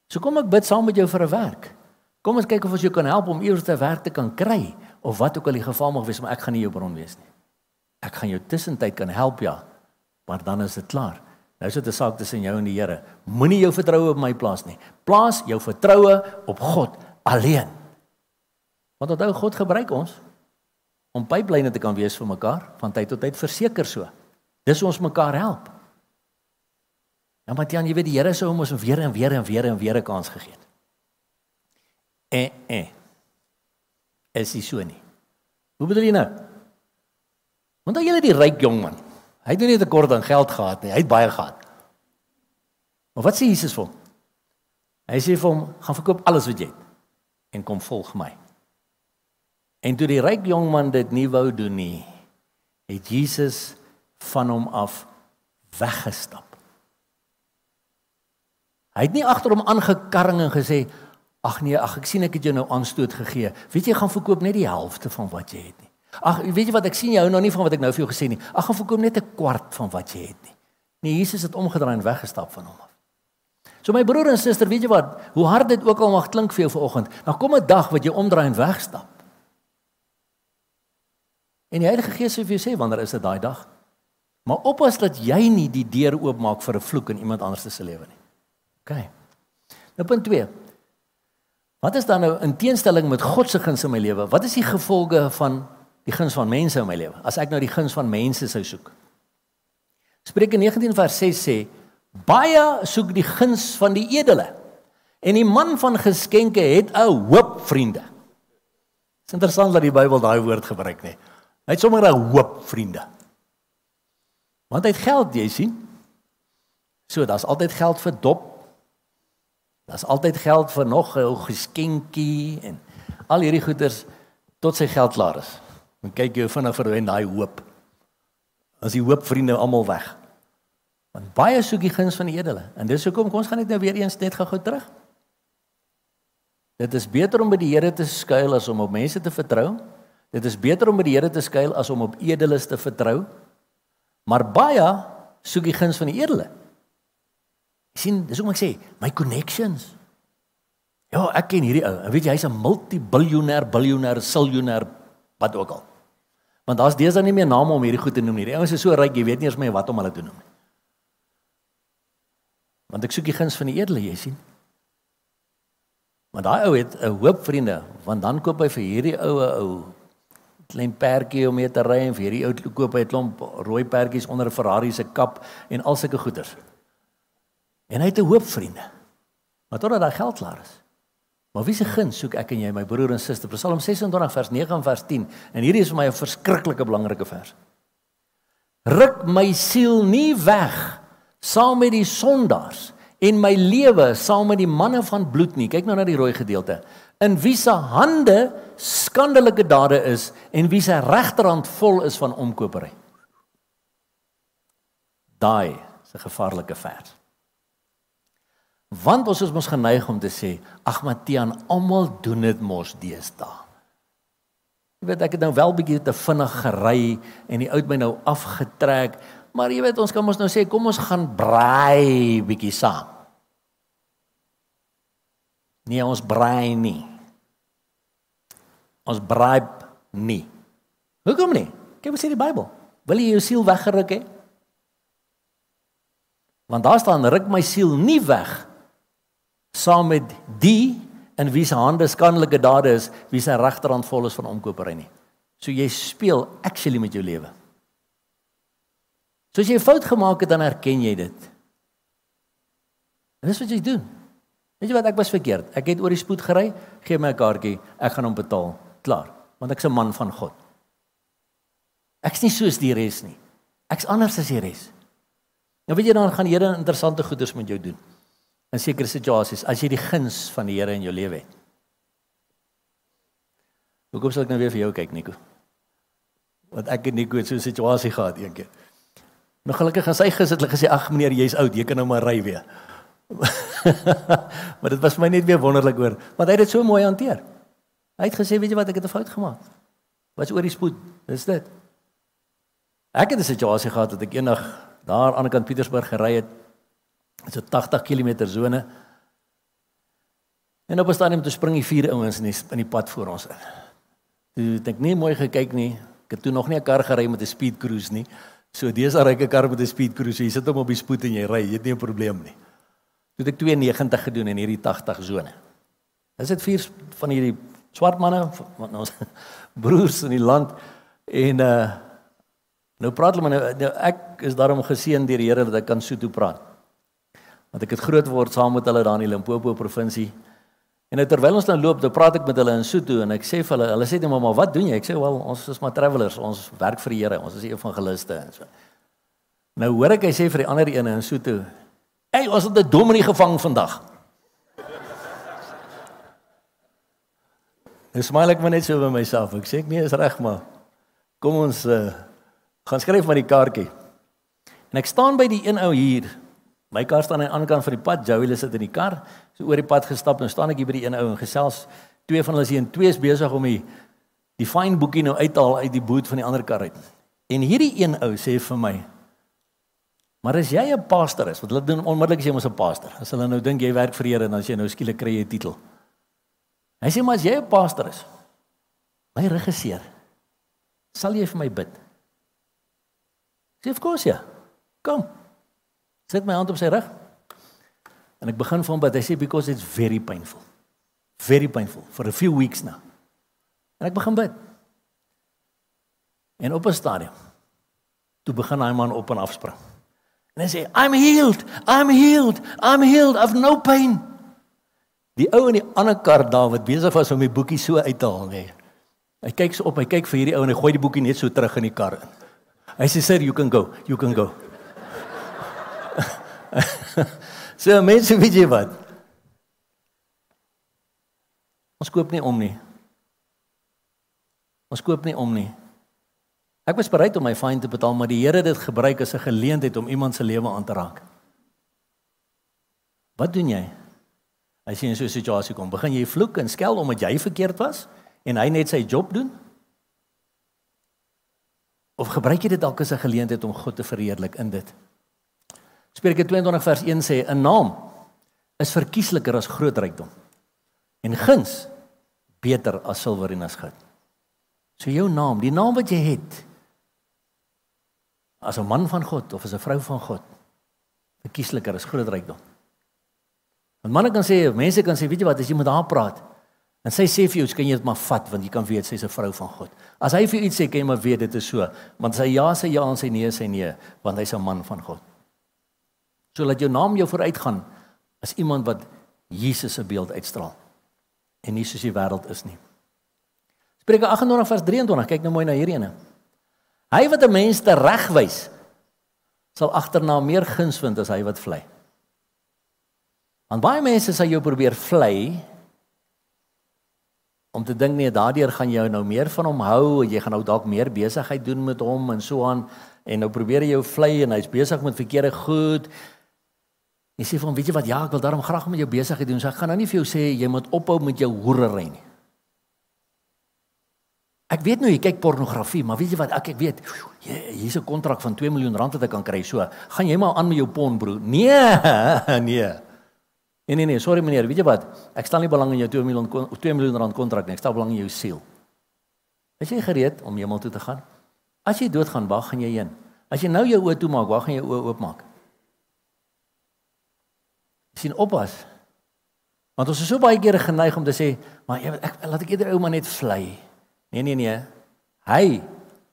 [SPEAKER 1] So kom ek bid saam met jou vir 'n werk. Kom ons kyk of ons jou kan help om eers 'n werk te kan kry of wat ook al die geval mag wees, maar ek gaan nie jou bron wees nie. Ek gaan jou tussentyd kan help ja, maar dan is dit klaar. Nou is dit 'n saak tussen jou en die Here. Moenie jou vertroue op my plaas nie. Plaas jou vertroue op God alleen. Want onthou God gebruik ons om pyplyne te kan wees vir mekaar van tyd tot tyd verseker so. Dis ons mekaar help. Ja, maar Jan, jy weet die Here sou ons weer en weer en weer en weer 'n kans gegee het. Eh eh. Is so nie. Hoe bedoel jy nou? Want dan jy net die ryk jong man. Hy het nie 'n tekort aan geld gehad nie. Hy het baie gehad. Maar wat sê Jesus vir hom? Hy sê vir hom, "Gaan verkoop alles wat jy het en kom volg my." En toe die ryk jong man dit nie wou doen nie, het Jesus van hom af weggestap. Hy het nie agter hom aangekarring en gesê, "Ag nee, ag ek sien ek het jou nou aanstoot gegee. Weet jy, gaan verkoop net die helfte van wat jy het nie." Ag, weet jy wat ek sien jy hou nou nie van wat ek nou vir jou gesê nie. Ag, gaan verkom net 'n kwart van wat jy het nie. Nee, Jesus het omgedraai en weggestap van hom af. So my broer en suster, weet jy wat? Hoe hard dit ook al mag klink vir jou vanoggend, dan kom 'n dag wat jy omdraai en wegstap. En die Heilige Gees sê vir jou sê wanneer is dit daai dag? Maar oppas dat jy nie die deur oopmaak vir 'n vloek in iemand anders se lewe nie. OK. Nou punt 2. Wat is dan nou in teenstelling met God se guns in my lewe? Wat is die gevolge van die guns van mense in my lewe. As ek nou die guns van mense sou soek. Spreuke 19 vers 6 sê baie soek die guns van die edele en die man van geskenke het 'n hoop vriende. Dit is interessant dat die Bybel daai woord gebruik nê. Hy het sommer 'n hoop vriende. Want hy het geld, jy sien. So, daar's altyd geld vir dop. Daar's altyd geld vir nog 'n geskenkie en al hierdie goeders tot sy geld klaar is. En kyk jy vinnig verdwyn daai hoop. As die hoop vriende almal weg. Want baie soek die guns van die edele. En dis hoekom kom ons gaan net nou weer eens net gou terug. Dit is beter om by die Here te skuil as om op mense te vertrou. Dit is beter om by die Here te skuil as om op edeles te vertrou. Maar baie soek die guns van die edele. sien, dis hoe ek sê, my connections. Ja, ek ken hierdie ou. Weet jy, hy's 'n multi-biljoenêr, biljoenêr, siljoenêr, wat ook al. Want daar's deesdae nie meer name om hierdie goed te noem nie. Die ouens is so ryk, jy weet nie eens meer wat om hulle te noem nie. Want ek soek die guns van die edele, jy sien. Maar daai ou het 'n hoop vriende, want dan koop hy vir hierdie oue ou klein perdjie om mee te ry en vir hierdie ou koop hy 'n klomp rooi perdjies onder 'n Ferrari se kap en al sulke goeders. En hy het 'n hoop vriende. Maar totdat daai geld klaar is. Maar wie se guns soek ek en jy, my broer en suster? Psalm 26 vers 9 en vers 10. En hierdie is vir my 'n verskriklike belangrike vers. Ruk my siel nie weg saam met die sondaars en my lewe saam met die manne van bloed nie. Kyk nou na die rooi gedeelte. In wie se hande skandelike dade is en wie se regterhand vol is van omkopery. Daai is 'n gevaarlike vers. Want ons is mos geneig om te sê, ag Matiaan, almal doen dit mos deesdae. Jy weet ek het nou wel bietjie te vinnig gery en die oud my nou afgetrek, maar jy weet ons kan mos nou sê kom ons gaan braai bietjie saam. Nee, ons braai nie. Ons braai nie. Hoekom nie? Kyk wat sê die Bybel. Wil jy jou siel weggeruk hê? Want daar staan ruk my siel nie weg saam met die in wie se hande skandelike dade is, wie se regterhand vol is van omkopery nie. So jy speel actually met jou lewe. So as jy 'n fout gemaak het, dan erken jy dit. En dis wat jy doen. Weet jy wat ek was verkeerd? Ek het oor die spoed gery, gee my 'n kaartjie, ek gaan hom betaal. Klaar. Want ek's 'n man van God. Ek's nie soos die res nie. Ek's anders as die res. Nou weet jy dan gaan die Here interessante goeders met jou doen. In sekere situasies as jy die guns van die Here in jou lewe het. Hoekom sal ek nou weer vir jou kyk, Nico? Want ek het Nico so 'n situasie gehad eendag. Nou gelukkig as hy gesit het gesê ag meneer jy's oud, jy kan nou maar ry weer. maar dit was my net weer wonderlik hoor, want hy het dit so mooi hanteer. Hy het gesê, weet jy wat, ek het 'n fout gemaak. Was oor die spoed. Dis dit. Ek het 'n situasie gehad dat ek eendag daar aan die kant Pietersburg gery het. Dit's 'n 80 km sone. En op 'n stadium toe spring die vier ouens in die in die pad voor ons in. Toe ek nie mooi gekyk nie. Ek het toe nog nie 'n kar gery met 'n speed cruise nie. So dis 'n ryke kar met 'n speed cruise. Jy sit hom op die spoed en jy ry, jy het nie 'n probleem nie. Toe het ek 290 gedoen in hierdie 80 sone. Dis dit vier van hierdie swart manne van ons broers in die land en uh Nou praat hulle maar nou, nou ek is daarom geseën deur die Here dat ek kan Sotho praat. Want ek het groot word saam met hulle daar in die Limpopo provinsie. En nou terwyl ons dan loop, dan praat ek met hulle in Sotho en ek sê vir hulle, hulle sê net maar wat doen jy? Ek sê wel, ons is maar travelers, ons werk vir die Here, ons is evangeliste en so. Nou hoor ek hy sê vir die ander ene in Sotho, "Ey, ons het 'n dominee gevang vandag." Ek smile ek maar net so by myself. Ek sê ek nee, is reg maar. Kom ons uh, gaan skryf maar die kaartjie. En ek staan by die een ou hier. My kar staan aan die ander kant van die pad. Joey sit in die kar. So oor die pad gestap en staan ek hier by die een ou en gesels. Twee van hulle is hier en twee is besig om die die fyn boekie nou uit te haal uit die boot van die ander kar uit. En hierdie een ou sê vir my: "Maar as jy 'n pastor is, wat hulle doen onmiddellik as jy mos 'n pastor. As hulle nou dink jy werk vir die Here en as jy nou skielik kry jy 'n titel. Hy sê maar as jy 'n pastor is, my regisseur, sal jy vir my bid?" Sê of course ja. Kom. Sit my hand op sy rug. En ek begin vir hom bid. Hy sê because it's very painful. Very painful for a few weeks now. En ek begin bid. En op 'n stadium toe begin hy man op en af spring. En hy sê I'm healed. I'm healed. I'm healed of no pain. Die ou in die ander kar daar wat besig was om die boekie so uit te haal, nee. Hy kyk so op, hy kyk vir hierdie ou en hy gooi die boekie net so terug in die kar in. Hy sê sir, you can go. You can go. so mense weet jy wat? Ons koop nie om nie. Ons koop nie om nie. Ek was bereid om my fyn te betaal, maar die Here het dit gebruik as 'n geleentheid om iemand se lewe aan te raak. Wat doen jy? As jy in so 'n situasie kom, begin jy vloek en skel omdat jy verkeerd was en hy net sy job doen? Of gebruik jy dit dalk as 'n geleentheid om God te verheerlik in dit? Spreuke 22 vers 1 sê 'n naam is verkiesliker as groot rykdom en guns beter as silwer en as goud. So jou naam, die naam wat jy het as 'n man van God of as 'n vrou van God, verkiesliker as groot rykdom. Want manne kan sê, mense kan sê, weet jy wat, as jy met haar praat, En sy sê vir jou, jy kan dit maar vat want jy kan weet sy's 'n vrou van God. As hy vir jou iets sê, kan jy maar weet dit is so, want sy ja sê ja en sy nee sê nee, want hy's 'n man van God. So laat jou naam jou vooruitgaan as iemand wat Jesus se beeld uitstraal en nie soos die wêreld is nie. Spreuke 28 vers 23, kyk nou mooi na hierdie ene. Hy wat 'n mens te regwys sal agterna meer guns vind as hy wat vlei. Want baie mense sal jou probeer vlei om te dink nee daardeur gaan jy nou meer van hom hou jy gaan nou dalk meer besigheid doen met hom en so aan en nou probeer hy jou vlei en hy's besig met verkeerde goed. Jy sê hom, weet jy wat? Ja, ek wil daarom graag met jou besigheid doen. So ek gaan nou nie vir jou sê jy moet ophou met jou hoerery nie. Ek weet nou jy kyk pornografie, maar weet jy wat? Ek ek weet hier's 'n kontrak van 2 miljoen rand wat ek kan kry. So, gaan jy maar aan met jou pon broer. Nee, nee. Nee nee nee, sorry meneer, weet jy wat? Ek stel nie belang in jou 2 miljoen 2 miljoen rand kontrak nie. Ek stel belang in jou siel. Is jy gereed om hemel toe te gaan? As jy doodgaan, waar gaan jy heen? As jy nou jou oë toemaak, waar gaan jy oë oopmaak? Sien oppas. Want ons is so baie kere geneig om te sê, maar ek laat ek eerder ou maar net vlei. Nee nee nee. Hy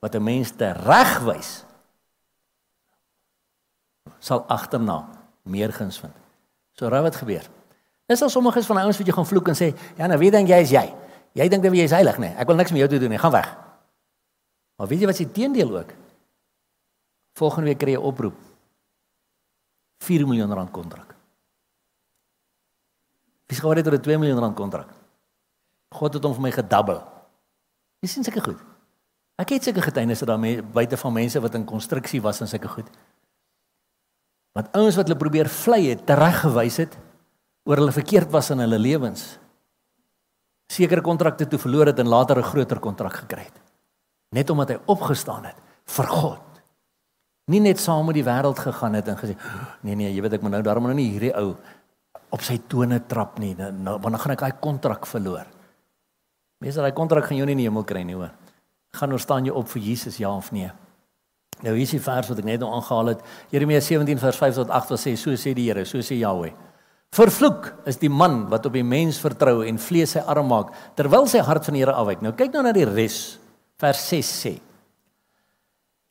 [SPEAKER 1] wat 'n mens te regwys sal agterna meer guns vind. So raai wat gebeur. Is al sommiges van die ouens wat jy gaan vloek en sê, "Ja, nou wie dink jy is jy? Jy dink dat jy is heilig, nee. Ek wil niks met jou te doen nie. Gaan weg." Maar weet jy wat se teendeel ook? Volgende week kry jy oproep. 4 miljoen rand kontrak. Wie sê dit oor 'n 2 miljoen rand kontrak? God het hom vir my gedubbel. Jy sien seker goed. Ek het seker getuienisse daarmee buite van mense wat in konstruksie was en seker goed. Wat ouens wat hulle probeer vlei het, tereggewys het oor hulle verkeerd was in hulle lewens. Sekere kontrakte toe verloor het en later 'n groter kontrak gekry het. Net omdat hy opgestaan het vir God. Nie net saam met die wêreld gegaan het en gesê, "Nee nee, jy weet ek moet nou daarom nou nie hierdie ou op sy tone trap nie, nou want dan gaan ek daai kontrak verloor." Meeste daai kontrak gaan jou nie in die hemel kry nie, hoor. Gaan nou staan jy op vir Jesus ja of nee? Nou hier is die vers wat ek net nou aangehaal het. Jeremia 17 vers 5 tot 8 wat sê so sê die Here, so sê Jahweh. Vervloek is die man wat op die mens vertrou en vlees sy arm maak terwyl sy hart van die Here afwyk. Nou kyk nou na die res. Vers 6 sê: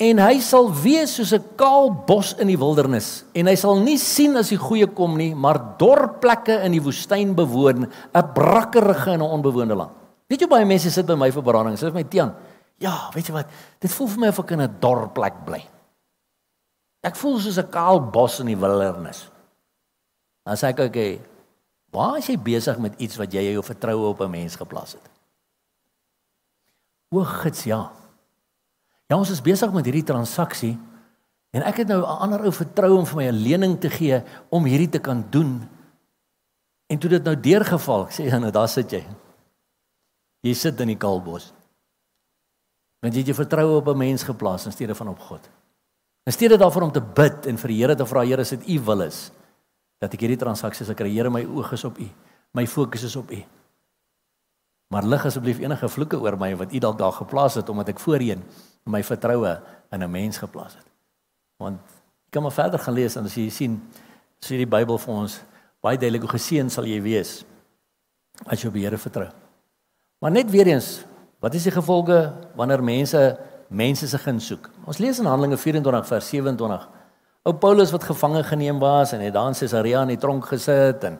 [SPEAKER 1] En hy sal wees soos 'n kaal bos in die wildernis en hy sal nie sien as die goeie kom nie, maar dorplekke in die woestyn bewoon, 'n brakkerige en 'n onbewoonde land. Weet jy baie mense sit by my vir berading. Sê my Tian, ja, weet jy wat? Dit voel vir my of ek in 'n dorp plek bly. Ek voel soos 'n kaal bos in die wildernis. Dan sê ek ook, okay, waar is jy besig met iets wat jy jou vertroue op 'n mens geplaas het? O, gits, ja. Ja, ons is besig met hierdie transaksie en ek het nou 'n ander ou vertrou om vir my 'n lening te gee om hierdie te kan doen. En toe dit nou deurgeval, sê hy nou daar sit jy. Jy sit in die kalbos. Want jy het jou vertroue op 'n mens geplaas in steede van op God. In steede daarvan om te bid en vir die Here te vra, Here, as dit U wil is dat ek hierdie transaksies sal kry, Here, my oog is op U. My fokus is op U. Maar lig asseblief enige vloeke oor my wat U dalk daar geplaas het omdat ek voorheen my vertroue in 'n mens geplaas het. Want ek kan maar verder gaan lees en as jy sien sê die Bybel vir ons baie duidelik hoe geseën sal jy wees as jy op die Here vertrou. Maar net weer eens, wat is die gevolge wanneer mense mense se gun soek? Ons lees in Handelinge 24 vers 27. Ou Paulus wat gevange geneem was en het daar in Caesarea in die tronk gesit en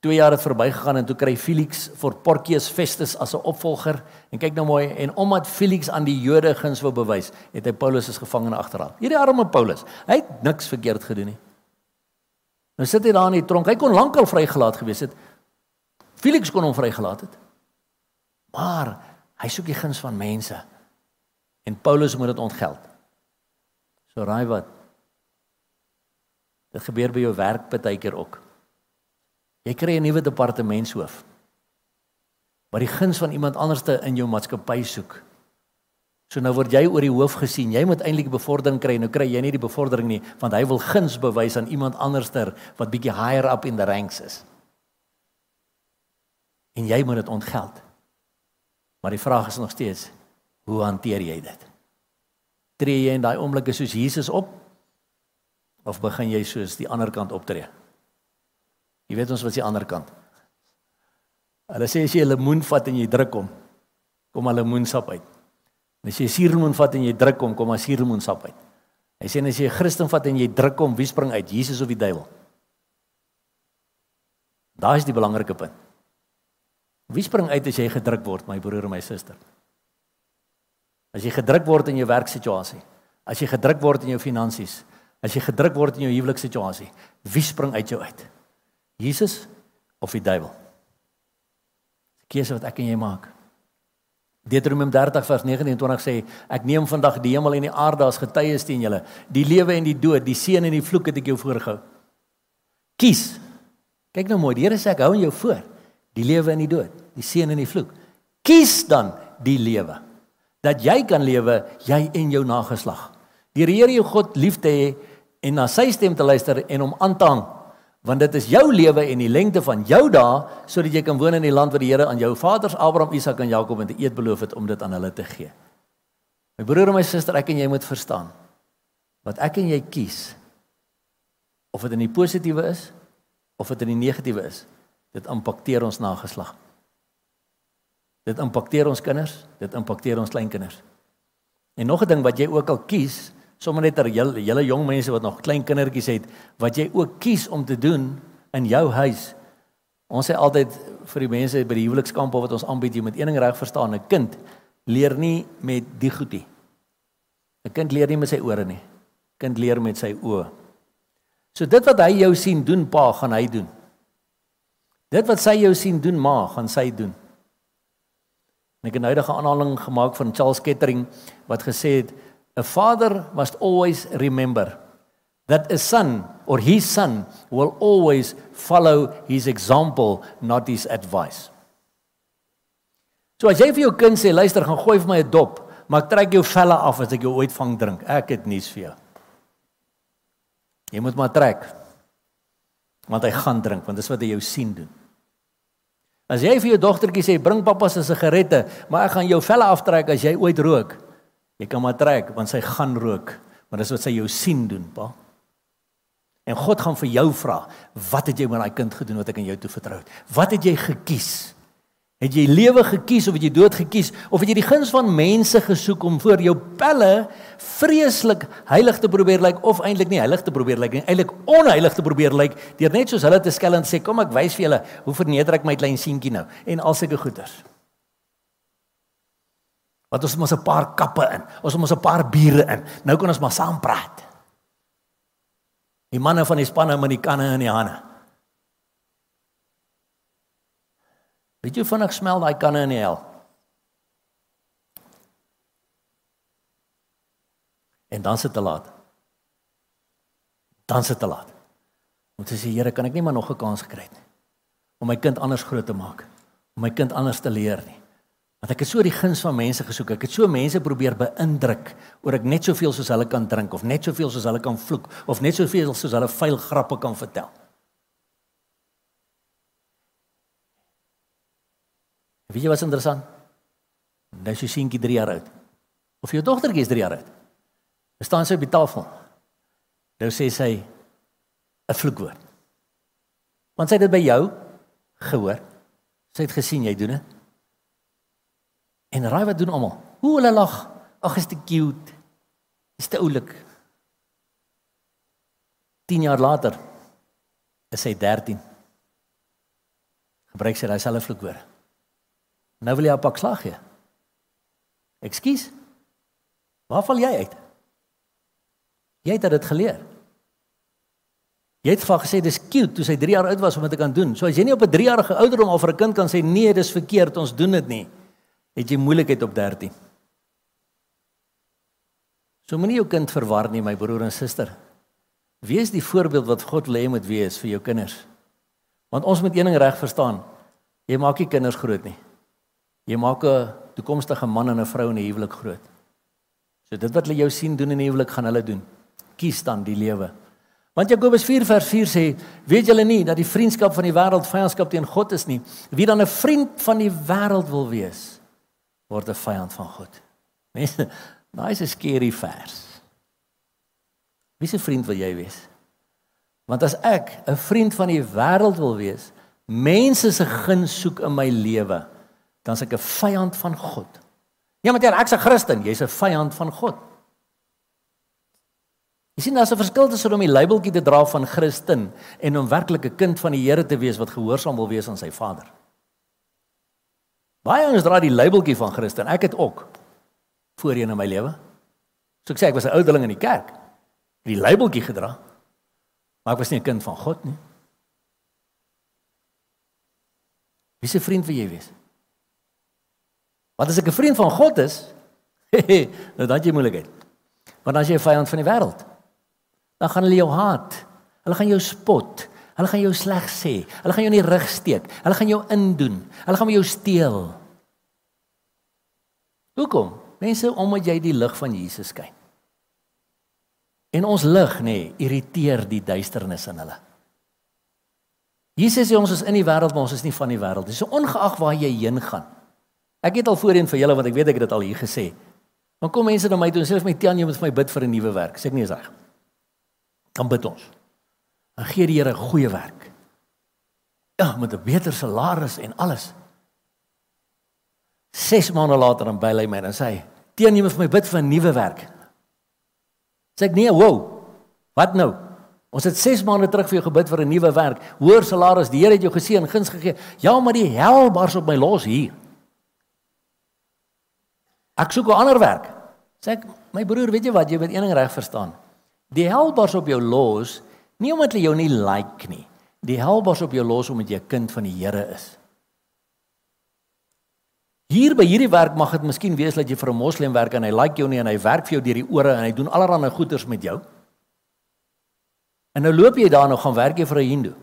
[SPEAKER 1] 2 jaar het verbygegaan en toe kry Felix vir Porcius Festus as 'n opvolger. En kyk nou mooi en omdat Felix aan die Jode guns wou bewys, het hy Paulus as gevangene agterhaal. Hierdie arme Paulus, hy het niks verkeerd gedoen nie. Nou sit hy daar in die tronk. Hy kon lankal vrygelaat gewees het. Felix kon hom vrygelaat het. Maar hy soek die guns van mense. En Paulus moet dit ontgeld. So raai wat? Dit gebeur by jou werk baie keer ook. Jy kry 'n nuwe departementshoof. Maar die guns van iemand anderste in jou maatskappy soek. So nou word jy oor die hoof gesien. Jy moet eintlik bevordering kry. Nou kry jy nie die bevordering nie want hy wil guns bewys aan iemand anderster wat bietjie higher up in the ranks is. En jy moet dit ontgeld. Maar die vraag is nog steeds, hoe hanteer jy dit? Tree jy in daai oomblikke soos Jesus op of begin jy soos die ander kant optree? Jy weet ons wat die ander kant. Hulle sê as jy 'n lemoen vat en jy druk hom, kom 'n lemoensap uit. En as jy 'n suurlemoen vat en jy druk hom, kom 'n suurlemoensap uit. Hy sê as jy 'n Christen vat en jy druk hom, wie spring uit? Jesus of die duiwel? Daai is die belangrike punt. Wie spring uit as jy gedruk word, my broer en my suster? As jy gedruk word in jou werksituasie, as jy gedruk word in jou finansies, as jy gedruk word in jou huwelikssituasie, wie spring uit jou uit? Jesus of die duiwel? Die keuse wat ek en jy maak. Deuteronomium 30 vers 29 sê ek neem vandag die hemel en die aarde as getuies teen julle. Die lewe en die dood, die seën en die vloek het ek jou voorgehou. Kies. Kyk nou mooi, die Here sê ek hou in jou voor. Die lewe en die dood, die seën en die vloek. Kies dan die lewe dat jy kan lewe, jy en jou nageslag. Die Here jou God lief te hê en na sy stem te luister en hom aan te hang want dit is jou lewe en die lengte van jou dae sodat jy kan woon in die land wat die Here aan jou vaders Abraham, Isak en Jakob in die eed beloof het om dit aan hulle te gee. My broer en my suster, ek en jy moet verstaan wat ek en jy kies of dit in die positiewe is of dit in die negatiewe is, dit impakteer ons nageslag. Dit impakteer ons kinders, dit impakteer ons kleinkinders. En nog 'n ding wat jy ook al kies, sommer net ter julle julle jong mense wat nog klein kindertjies het, wat jy ook kies om te doen in jou huis. Ons sê altyd vir die mense by die huwelikskamp wat ons aanbied, jy moet een ding reg verstaan, 'n kind leer nie met die goedie. 'n Kind leer nie met sy ore nie. Kind leer met sy oë. So dit wat hy jou sien doen pa, gaan hy doen. Dit wat sy jou sien doen ma, gaan sy doen. En ek het nou 'n aanhaling gemaak van Charles Kettering wat gesê het a father must always remember that a son or his son will always follow his example not his advice. So as jy vir jou kind sê luister gaan gooi vir my 'n dop, maar ek trek jou velle af as ek jou ooit vang drink. Ek het nuus vir jou. Jy moet maar trek. Want hy gaan drink, want dis wat hy jou sien doen. As jy vir jou dogtertjie sê bring pappa se sigarette, maar ek gaan jou velle aftrek as jy ooit rook. Jy kan maar trek want sy gaan rook, want dis wat sy jou sien doen, pa. En God gaan vir jou vra, wat het jy met daai kind gedoen wat ek aan jou toe vertrou het? Wat het jy gekies? Het jy lewe gekies of het jy dood gekies of het jy die guns van mense gesoek om voor jou pelle vreeslik heilig te probeer lyk like, of eintlik nie heilig te probeer lyk like, nie, eintlik onheilig te probeer lyk like, deur net soos hulle te skel en sê kom ek wys vir julle hoe verneder ek my klein seentjie nou en al sulke goeters. Wat ons mos 'n paar kappe in. Ons mos 'n paar biere in. Nou kan ons maar saam praat. Die manne van die spanne met die kanne in die hande. Weet jy vinnig smel daai kanne in die hel? En dan sit te laat. Dan sit te laat. Moet jy sê Here, kan ek nie maar nog 'n kans gekry het nie om my kind anders groot te maak, om my kind anders te leer nie. Want ek het so die guns van mense gesoek. Ek het so mense probeer beïndruk oor ek net soveel soos hulle kan drink of net soveel soos hulle kan vloek of net soveel soos hulle vuil grappe kan vertel. Weet jy wat interessant? Nou sy seentjie 3 jaar oud. Of jou dogtertjie is 3 jaar oud. Sy staan sy op die tafel. Nou sê sy 'n vloekwoord. Want sy het dit by jou gehoor. Sy het gesien jy doen dit. En raai wat doen almal? Hoe hulle lag. Ag, is te cute. Is te oulik. 10 jaar later is hy 13. Gebruik sy daai selfe vloekwoord. Nou wil jy 'n pak slag gee. Ekskuus. Waar val jy uit? Jy het dit geleer. Jy het vir gesê dis cute toe sy 3 jaar oud was om dit te kan doen. So as jy nie op 'n 3 jarige ouderdom al vir 'n kind kan sê nee, dis verkeerd, ons doen dit nie, het jy moeilikheid op 13. So moenie jou kind verwar nie, my broer en suster. Wees die voorbeeld wat God wil hê moet wees vir jou kinders. Want ons moet een ding reg verstaan. Jy maak nie kinders groot nie. Jy maak 'n toekomstige man en 'n vrou in 'n huwelik groot. So dit wat hulle jou sien doen in 'n huwelik gaan hulle doen. Kies dan die lewe. Want Jakobus 4 vers 4 sê, weet julle nie dat die vriendskap van die wêreld vyandskap teen God is nie? Wie dan 'n vriend van die wêreld wil wees, word 'n vyand van God. Mense, daai is 'n skerry vers. Wie se vriend wil jy wees? Want as ek 'n vriend van die wêreld wil wees, mense se guns soek in my lewe, dan is ek 'n vyand van God. Ja, maar ek's 'n Christen, jy's 'n vyand van God. Jy sien daar's 'n verskil tussen om die labeltjie te dra van Christen en om werklik 'n kind van die Here te wees wat gehoorsaam wil wees aan sy Vader. Baie ons dra die labeltjie van Christen. Ek het ook voorheen in my lewe. So ek sê ek was 'n ouderling in die kerk. Die labeltjie gedra. Maar ek was nie 'n kind van God nie. Wie se vriend wil jy wees? Want as ek 'n vriend van God is, nou dan jy moeilikheid. Want as jy 'n vyand van die wêreld, dan gaan hulle jou haat. Hulle gaan jou spot. Hulle gaan jou sleg sê. Hulle gaan jou in die rug steek. Hulle gaan jou indoen. Hulle gaan jou steel. Hoekom? Mense omdat jy die lig van Jesus skyn. En ons lig nê, nee, irriteer die duisternis in hulle. Jesus sê ons is in die wêreld, maar ons is nie van die wêreld nie. So ongeag waar jy heen gaan. Ek het al voorheen vir julle want ek weet ek het dit al hier gesê. Dan kom mense na my toe en sê vir my Tiaan, jy moet vir my bid vir 'n nuwe werk. Sê ek nie is reg. Dan bid ons. Dan gee die Here 'n goeie werk. Ja, met 'n beter salaris en alles. 6 maande later dan bel hy my en sê "Teen jy moet vir my bid vir 'n nuwe werk." Sê ek: "Nee, wow. Wat nou? Ons het 6 maande terug vir jou gebid vir 'n nuwe werk. Hoër salaris. Die Here het jou geseën, guns gegee. Ja, maar die hel bars op my los hier. Ek soek 'n ander werk." Sê ek: "My broer, weet jy wat? Jy moet een ding reg verstaan. Die hel bars op jou los Nie omdat hulle jou nie like nie. Die helbos op jou los omdat jy 'n kind van die Here is. Hier by hierdie werk mag dit miskien wees dat jy vir 'n moslem werk en hy like jou nie en hy werk vir jou deur die ore en hy doen allerlei goeders met jou. En nou loop jy daar nou gaan werk jy vir 'n hindoe.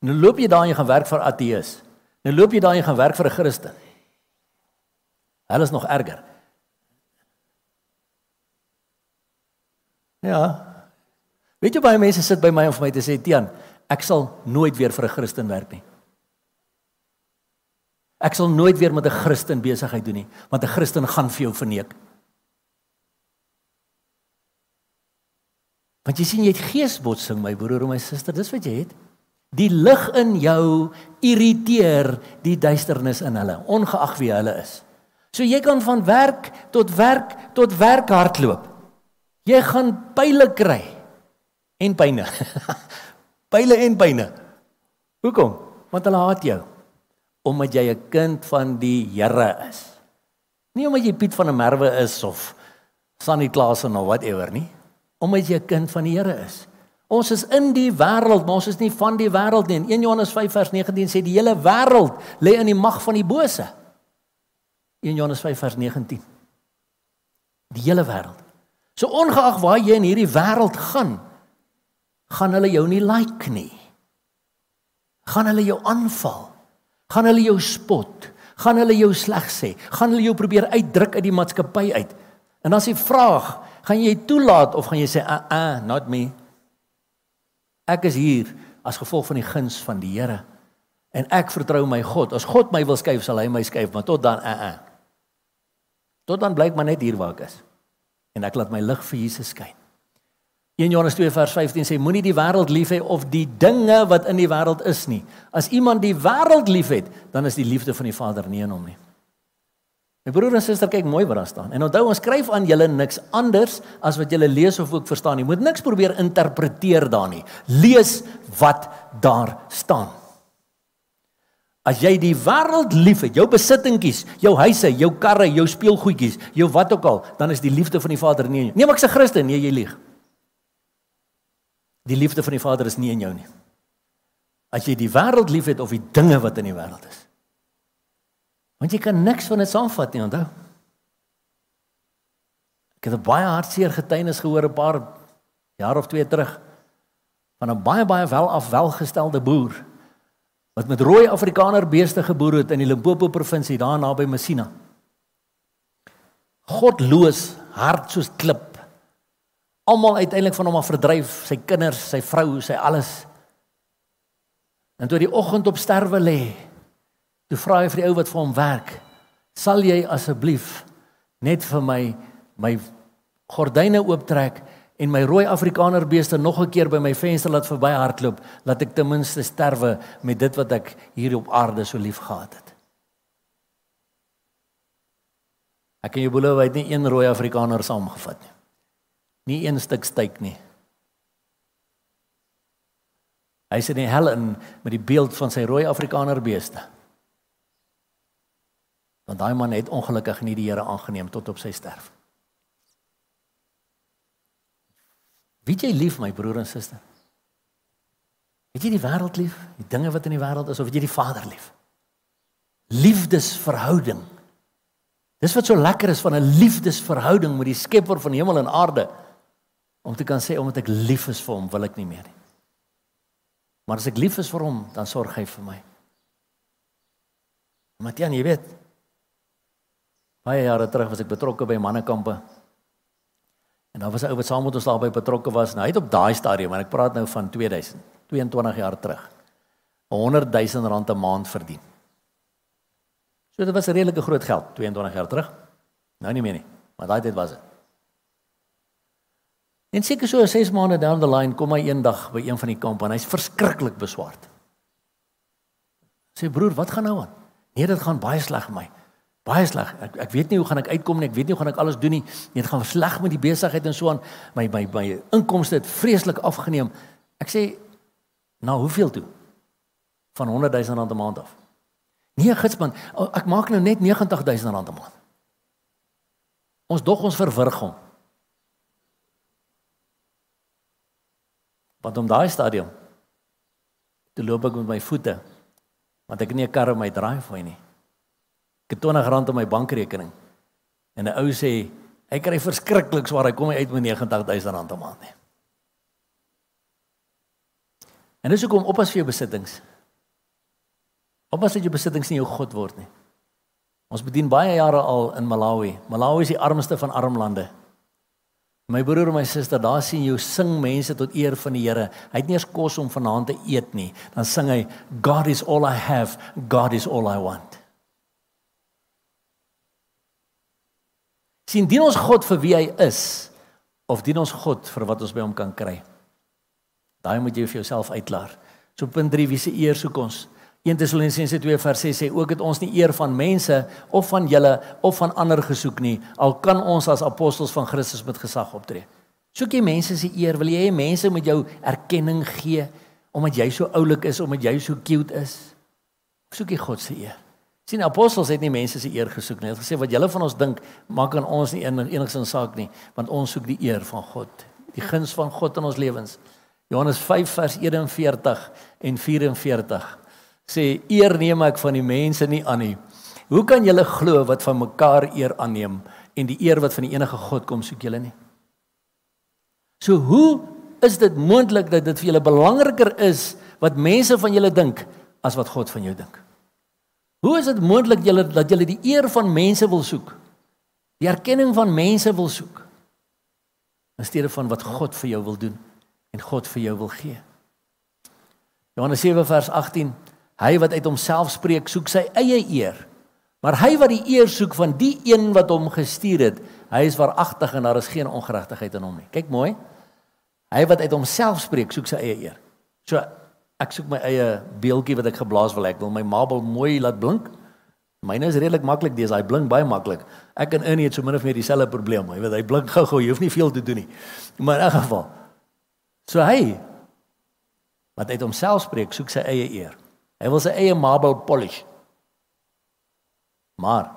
[SPEAKER 1] Nou loop jy daar en jy gaan werk vir ateës. Nou loop jy daar en jy gaan werk vir 'n Christen. Hulle is nog erger. Ja, Weet jy baie mense sit by my om vir my te sê Tian, ek sal nooit weer vir 'n Christen werk nie. Ek sal nooit weer met 'n Christen besigheid doen nie, want 'n Christen gaan vir jou verneek. Want jy sien jy het geesbotsing my broer en my suster, dis wat jy het. Die lig in jou irriteer die duisternis in hulle, ongeag wie hulle is. So jy kan van werk tot werk tot werk hardloop. Jy gaan pile kry en pyne. Pyle en pyne. Hoekom? Want hulle haat jou omdat jy 'n kind van die Here is. Nie omdat jy Piet van der Merwe is of Sunny Klaasen of whatever nie, omdat jy 'n kind van die Here is. Ons is in die wêreld, maar ons is nie van die wêreld nie. In 1 Johannes 5 vers 19 sê die hele wêreld lê in die mag van die bose. 1 Johannes 5 vers 19. Die hele wêreld. So ongeag waar jy in hierdie wêreld gaan, gaan hulle jou nie like nie. Gaan hulle jou aanval? Gaan hulle jou spot? Gaan hulle jou sleg sê? Gaan hulle jou probeer uitdruk uit die maatskappy uit? En as jy vra, gaan jy toelaat of gaan jy sê, "Uh, uh, not me." Ek is hier as gevolg van die guns van die Here. En ek vertrou my God. As God my wil skuif, sal hy my skuif, maar tot dan, uh, uh. Tot dan blyk maar net hier waar ek is. En ek laat my lig vir Jesus skyn. 1 Johannes 2 vers 15 sê moenie die wêreld lief hê of die dinge wat in die wêreld is nie. As iemand die wêreld liefhet, dan is die liefde van die Vader nie in hom nie. My broer en suster, kyk mooi wat daar staan. En onthou ons skryf aan julle niks anders as wat julle lees of ook verstaan nie. Moet niks probeer interpreteer daar nie. Lees wat daar staan. As jy die wêreld liefhet, jou besittingkies, jou huise, jou karre, jou speelgoedjies, jou wat ook al, dan is die liefde van die Vader nie in jou. Nee, maar ek's 'n Christen, nee, jy lieg. Die liefde van die Vader is nie in jou nie. As jy die wêreld liefhet of die dinge wat in die wêreld is. Want jy kan niks van dit saamvat nie, onthou. Ek het 'n baie hartseer getuienis gehoor 'n paar jaar of twee terug van 'n baie baie welaf welgestelde boer wat met rooi Afrikaner beeste geboer het in die Limpopo provinsie daar naby Messina. Godloos, hart soos klip almal uiteindelik van hom af verdryf, sy kinders, sy vrou, sy alles. En toe die oggend op sterwe lê, toe vra hy vir die ou wat vir hom werk, "Sal jy asseblief net vir my my gordyne ooptrek en my rooi Afrikaner beeste nog 'n keer by my venster laat verby hardloop, laat ek ten minste sterwe met dit wat ek hier op aarde so lief gehad het." Ek kan jou beloof hy het nie een rooi Afrikaner saamgevat nie. Nie een stuk styk nie. Hy sê in hel in met die beeld van sy rooi Afrikaner beeste. Want daai man het ongelukkig nie die Here aangeneem tot op sy sterf. Wie jy lief my broer en suster? Het jy die wêreld lief? Die dinge wat in die wêreld is of het jy die Vader lief? Liefdesverhouding Dis wat so lekker is van 'n liefdesverhouding met die Skepper van hemel en aarde. Om te kan sê omdat ek lief is vir hom, wil ek nie meer nie. Maar as ek lief is vir hom, dan sorg hy vir my. Matian, jy weet, baie jare terug was ek betrokke by mannekampe. En daar was 'n ou wat saam met ons daarbey betrokke was. Nou, hy het op daai stadium, maar ek praat nou van 2000, 22 jaar terug. 100 000 rand 'n maand verdien. So dit was 'n redelike groot geld 22 jaar terug. Nou nie meer nie, maar daai tyd was dit. En seker so 6 maande down the line kom hy eendag by een van die kampe en hy's verskriklik beswaard. Sê broer, wat gaan nou aan? Nee, dit gaan baie sleg met my. Baie sleg. Ek ek weet nie hoe gaan ek uitkom nie. Ek weet nie hoe gaan ek alles doen nie. Nee, dit gaan sleg met die besigheid en so aan. My my my inkomste het vreeslik afgeneem. Ek sê nou hoeveel toe? Van 100 000 rand 'n maand af. Nee, gitsman, ek maak nou net 90 000 rand 'n maand. Ons dog ons verwrig hom. Want om daai stadium te loop ek met my voete want ek het nie 'n kar om my driveway nie. Ek het 20 rand op my bankrekening. En 'n ou sê hy kry verskriklik swaar, hy kom uit met 90000 rand 'n maand nie. En dis hoekom oppas vir jou besittings. Oppas dat jou besittings nie jou god word nie. Ons bedien baie jare al in Malawi. Malawi is die armste van arm lande. My broer en my suster, daar sien jy sing mense tot eer van die Here. Hy het nie eens kos om vanaand te eet nie. Dan sing hy God is all I have, God is all I want. Sien dien ons God vir wie hy is of dien ons God vir wat ons by hom kan kry? Daai moet jy vir jouself uitklaar. So punt 3 wie se eer soek ons? 1 Tessalonisense 2 vers 6 sê ook het ons nie eer van mense of van julle of van ander gesoek nie al kan ons as apostels van Christus met gesag optree. Soek jy mense se eer? Wil jy hê mense moet jou erkenning gee omdat jy so oulik is, omdat jy so cute is? Soek jy God se eer? Sien apostels het nie mense se eer gesoek nie. Hulle het gesê wat julle van ons dink maak aan ons nie enig, enigsins saak nie, want ons soek die eer van God, die guns van God in ons lewens. Johannes 5 vers 41 en 44 sê eer neem ek van die mense nie aan nie. Hoe kan julle glo wat van mekaar eer aanneem en die eer wat van die enige God kom soek julle nie? So hoe is dit moontlik dat dit vir julle belangriker is wat mense van julle dink as wat God van jou dink? Hoe is dit moontlik julle dat julle die eer van mense wil soek? Die erkenning van mense wil soek in steede van wat God vir jou wil doen en God vir jou wil gee. Johannes 7 vers 18 Hy wat uit homself spreek, soek sy eie eer. Maar hy wat die eer soek van die een wat hom gestuur het, hy is waaragtig en daar is geen ongeregtigheid in hom nie. Kyk mooi. Hy wat uit homself spreek, soek sy eie eer. So ek soek my eie beeldjie wat ek geblaas wil. Ek wil my mabel mooi laat blink. Myne is redelik maklik dis, hy blink baie maklik. Ek en Ernie het so min of meer dieselfde probleem. Jy weet, hy blink gou-gou, jy hoef nie veel te doen nie. Maar in elk geval. So hy wat uit homself spreek, soek sy eie eer. Hy wil sy eie marble polish. Maar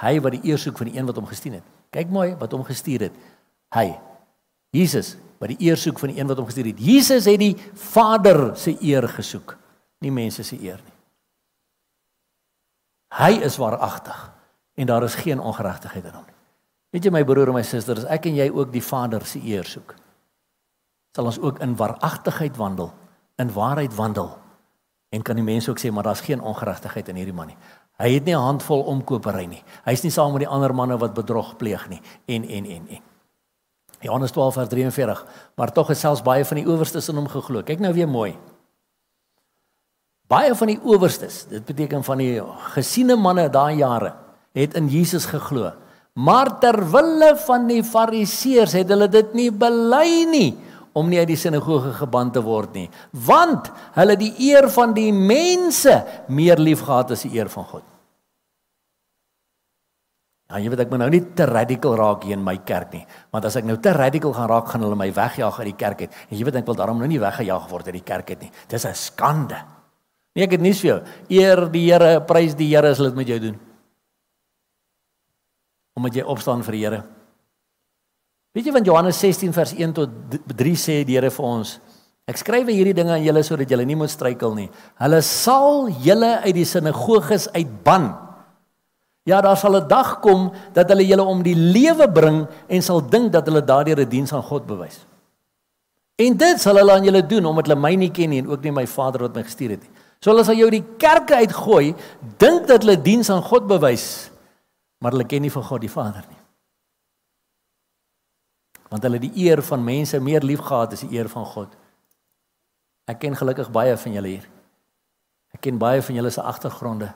[SPEAKER 1] hy wat die eer soek van die een wat hom gestuur het. Kyk mooi wat hom gestuur het. Hy Jesus wat die eer soek van die een wat hom gestuur het. Jesus het die Vader se eer gesoek, nie mense se eer nie. Hy is waaragtig en daar is geen ongeregtigheid in hom nie. Weet jy my broer en my susters, ek en jy ook die Vader se eer soek. Sal ons ook in waaragtigheid wandel, in waarheid wandel En kan die mense ook sê maar daar's geen ongeregtigheid in hierdie man nie. Hy het nie 'n handvol omkopery nie. Hy's nie saam met die ander manne wat bedrog pleeg nie en en en en. Johannes 12 vers 43. Maar tog het selfs baie van die owerstes in hom geglo. Kyk nou weer mooi. Baie van die owerstes, dit beteken van die gesiene manne daai jare, het in Jesus geglo. Maar ter wille van die fariseërs het hulle dit nie bely nie om nie uit die sinagoge geban te word nie, want hulle die eer van die mense meer liefgehad as die eer van God. Ja, jy weet ek moet nou nie te radikal raak hier in my kerk nie, want as ek nou te radikal gaan raak, gaan hulle my wegjaag uit die kerk uit. En jy weet ek wil daarom nou nie weggejaag word uit die kerk uit nie. Dis 'n skande. Nee, ek het nie vir jou. Eer die Here, prys die Here as hulle dit met jou doen. Omdat jy opstaan vir die Here. Weet jy van Johannes 16 vers 1 tot 3 sê die Here vir ons: Ek skryf hierdie dinge aan julle sodat julle nie moet struikel nie. Hulle sal julle uit die sinagoges uitban Ja, daar sal 'n dag kom dat hulle julle om die lewe bring en sal dink dat hulle daardeur 'n diens aan God bewys. En dit sal hulle aan julle doen omdat hulle my nie ken nie en ook nie my Vader wat my gestuur het nie. So hulle sal jou die kerke uitgooi, dink dat hulle diens aan God bewys, maar hulle ken nie vir God die Vader nie. Want hulle die eer van mense meer liefgehad as die eer van God. Ek ken gelukkig baie van julle hier. Ek ken baie van julle se agtergronde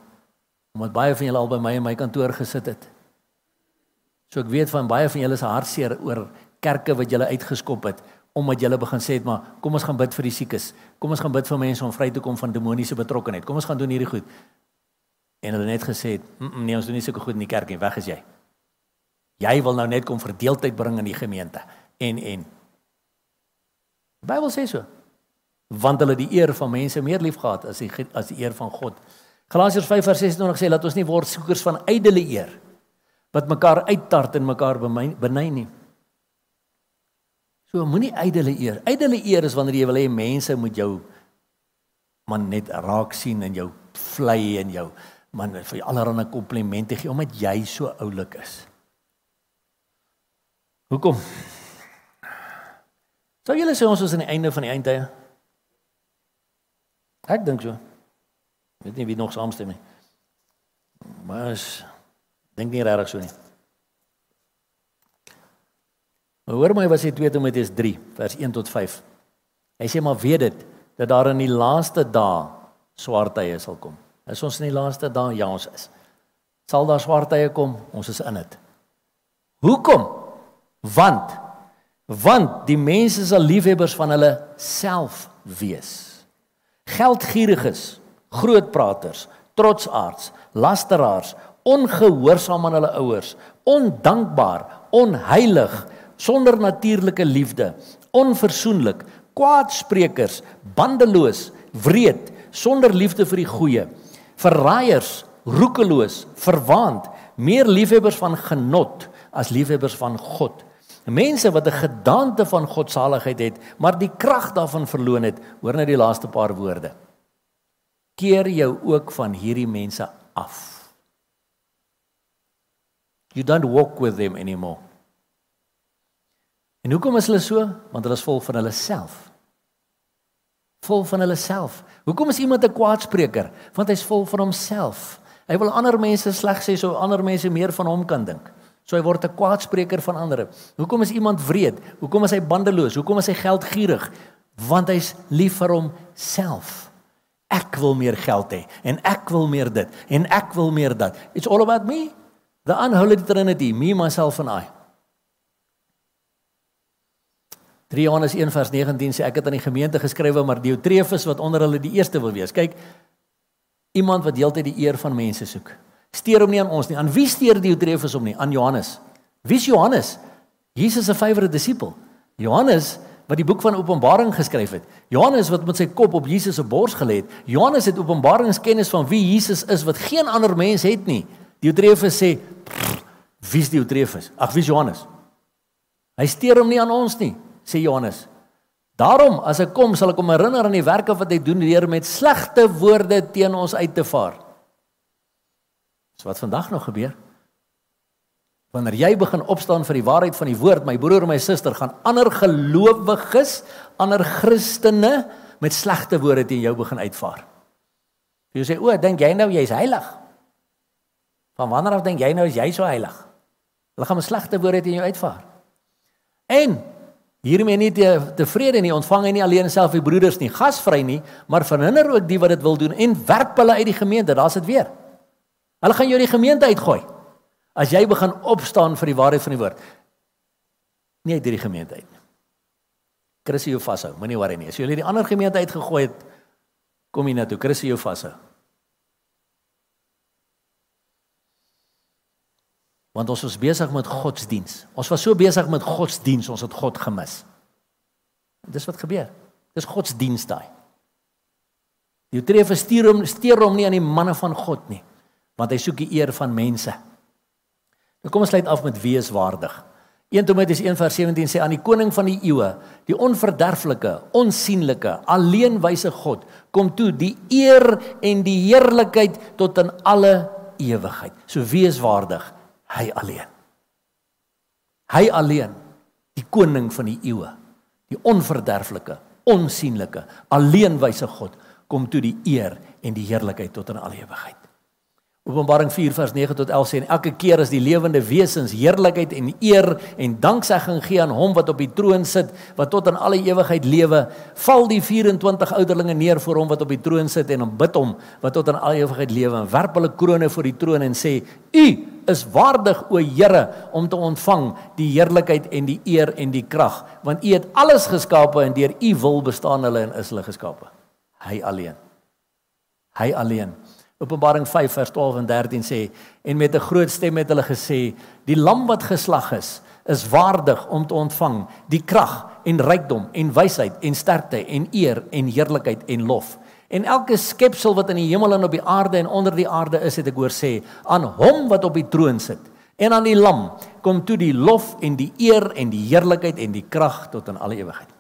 [SPEAKER 1] omdat baie van julle al by my in my kantoor gesit het. So ek weet van baie van julle se hartseer oor kerke wat julle uitgeskop het omdat julle begin sê het maar kom ons gaan bid vir die siekes. Kom ons gaan bid vir mense om vry te kom van demoniese betrokkenheid. Kom ons gaan doen hierdie goed. En hulle net gesê het, mm -mm, nee, ons doen nie sulke goed in die kerk nie. Weg is jy. Jy wil nou net kom verdeeldheid bring in die gemeente. En en Die Bybel sê so. Want hulle die eer van mense meer liefgehad as die as die eer van God. Galasiërs 5:26 sê laat ons nie word soekers van ydelle eer wat mekaar uittart en mekaar beny nie. So moenie ydelle eer. Ydelle eer is wanneer jy wil hê mense moet jou man net raak sien en jou vlei en jou man vir allerlei komplimente gee omdat jy so oulik is. Hoekom? Sou julle sê ons is aan die einde van die eindtye? Ek dink so. Ek weet nie wie nog saamstem nie. Maar is dink nie regtig so nie. Maar hoor my wat sê 2 Timoteus 3 vers 1 tot 5. Hy sê maar weet dit dat daar in die laaste dae swart tye sal kom. Is ons in die laaste dae? Ja, ons is. Sal daar swart tye kom? Ons is in dit. Hoekom? Want want die mense sal liefhebbers van hulle self wees. Geldgieriges grootpraters, trotsaards, lasteraars, ongehoorsaam aan hulle ouers, ondankbaar, onheilig, sonder natuurlike liefde, onversoenlik, kwaadsprekers, bandeloos, wreed, sonder liefde vir die goeie, verraaiers, roekeloos, verwaand, meer liefhebbers van genot as liefhebbers van God. Mense wat 'n gedagte van godsaligheid het, maar die krag daarvan verloon het, hoor net die laaste paar woorde keer jou ook van hierdie mense af. You don't walk with them anymore. En hoekom is hulle so? Want hulle is vol van hulle self. Vol van hulle self. Hoekom is iemand 'n kwaadspreker? Want hy's vol van homself. Hy wil ander mense sleg sê so ander mense meer van hom kan dink. So hy word 'n kwaadspreker van ander. Hoekom is iemand wreed? Hoekom is hy bandeloos? Hoekom is hy geldgierig? Want hy's lief vir homself ek wil meer geld hê en ek wil meer dit en ek wil meer dat. It's all about me. The unholy trinity, me myself and I. 3 Johannes 1 vers 19 sê ek het aan die gemeente geskrywe maar Diotrefus wat onder hulle die eerste wil wees. Kyk, iemand wat heeltyd die eer van mense soek. Steer hom nie aan ons nie. Aan wie steer Diotrefus hom nie? Aan Johannes. Wie is Johannes? Jesus se favourite disipel. Johannes wat die boek van Openbaring geskryf het. Johannes wat met sy kop op Jesus se bors gelê het. Johannes het openbaringskennis van wie Jesus is wat geen ander mens het nie. Diotrefus sê, "Wie is Diotrefus? Ag, wie is Johannes?" Hy steur hom nie aan ons nie, sê Johannes. Daarom as ek kom, sal ek hom herinner aan die werke wat hy doen deur met slegte woorde teen ons uit te vaar. Dis wat vandag nog gebeur. Wanneer jy begin opstaan vir die waarheid van die woord, my broer en my suster, gaan ander gelowiges, ander Christene met slegte woorde teen jou begin uitvaar. Jy sê, "O, dink jy nou jy's heilig?" Van wanneer af dink jy nou is jy so heilig? Hulle gaan met slegte woorde teen jou uitvaar. En hiermee nie te tevrede nie, ontvang hy nie alleen self die broeders nie, gasvry nie, maar verhinder ook die wat dit wil doen en werp hulle uit die gemeente. Daar's dit weer. Hulle gaan jou die gemeente uitgooi. As jy begin opstaan vir die waarheid van die woord. Nie uit hierdie gemeente uit nie. Christus jou vashou, moenie worry nie. As jy hulle die ander gemeente uitgegooi het, kom jy na toe. Christus jou vashou. Want ons was besig met godsdiens. Ons was so besig met godsdiens, ons het God gemis. Dis wat gebeur. Dis godsdiens daai. Jy tref verstuur hom steur hom nie aan die manne van God nie, want hy soek die eer van mense. Nou kom ons sluit af met wees waardig. 1 Timoteus 1:17 sê aan die koning van die eeue, die onverderflike, onsigbare, alleenwyse God, kom toe die eer en die heerlikheid tot in alle ewigheid. So wees waardig hy alleen. Hy alleen, die koning van die eeue, die onverderflike, onsigbare, alleenwyse God, kom toe die eer en die heerlikheid tot in alle ewigheid. Openbaring 4 vers 9 tot 11 sê en elke keer as die lewende wesens heerlikheid en eer en danksegging gee aan hom wat op die troon sit wat tot in alle ewigheid lewe, val die 24 ouderlinge neer voor hom wat op die troon sit en hom bid hom wat tot in alle ewigheid lewe en werp hulle krones voor die troon en sê: "U is waardig o Here om te ontvang die heerlikheid en die eer en die krag, want U het alles geskape en deur U wil bestaan hulle en is hulle geskape." Hy alleen. Hy alleen. Openbaring 5 vers 12 en 13 sê en met 'n groot stem het hulle gesê die lam wat geslag is is waardig om te ontvang die krag en rykdom en wysheid en sterkte en eer en heerlikheid en lof. En elke skepsel wat in die hemel en op die aarde en onder die aarde is, het ek hoor sê, aan hom wat op die troon sit en aan die lam kom toe die lof en die eer en die heerlikheid en die krag tot in alle ewigheid.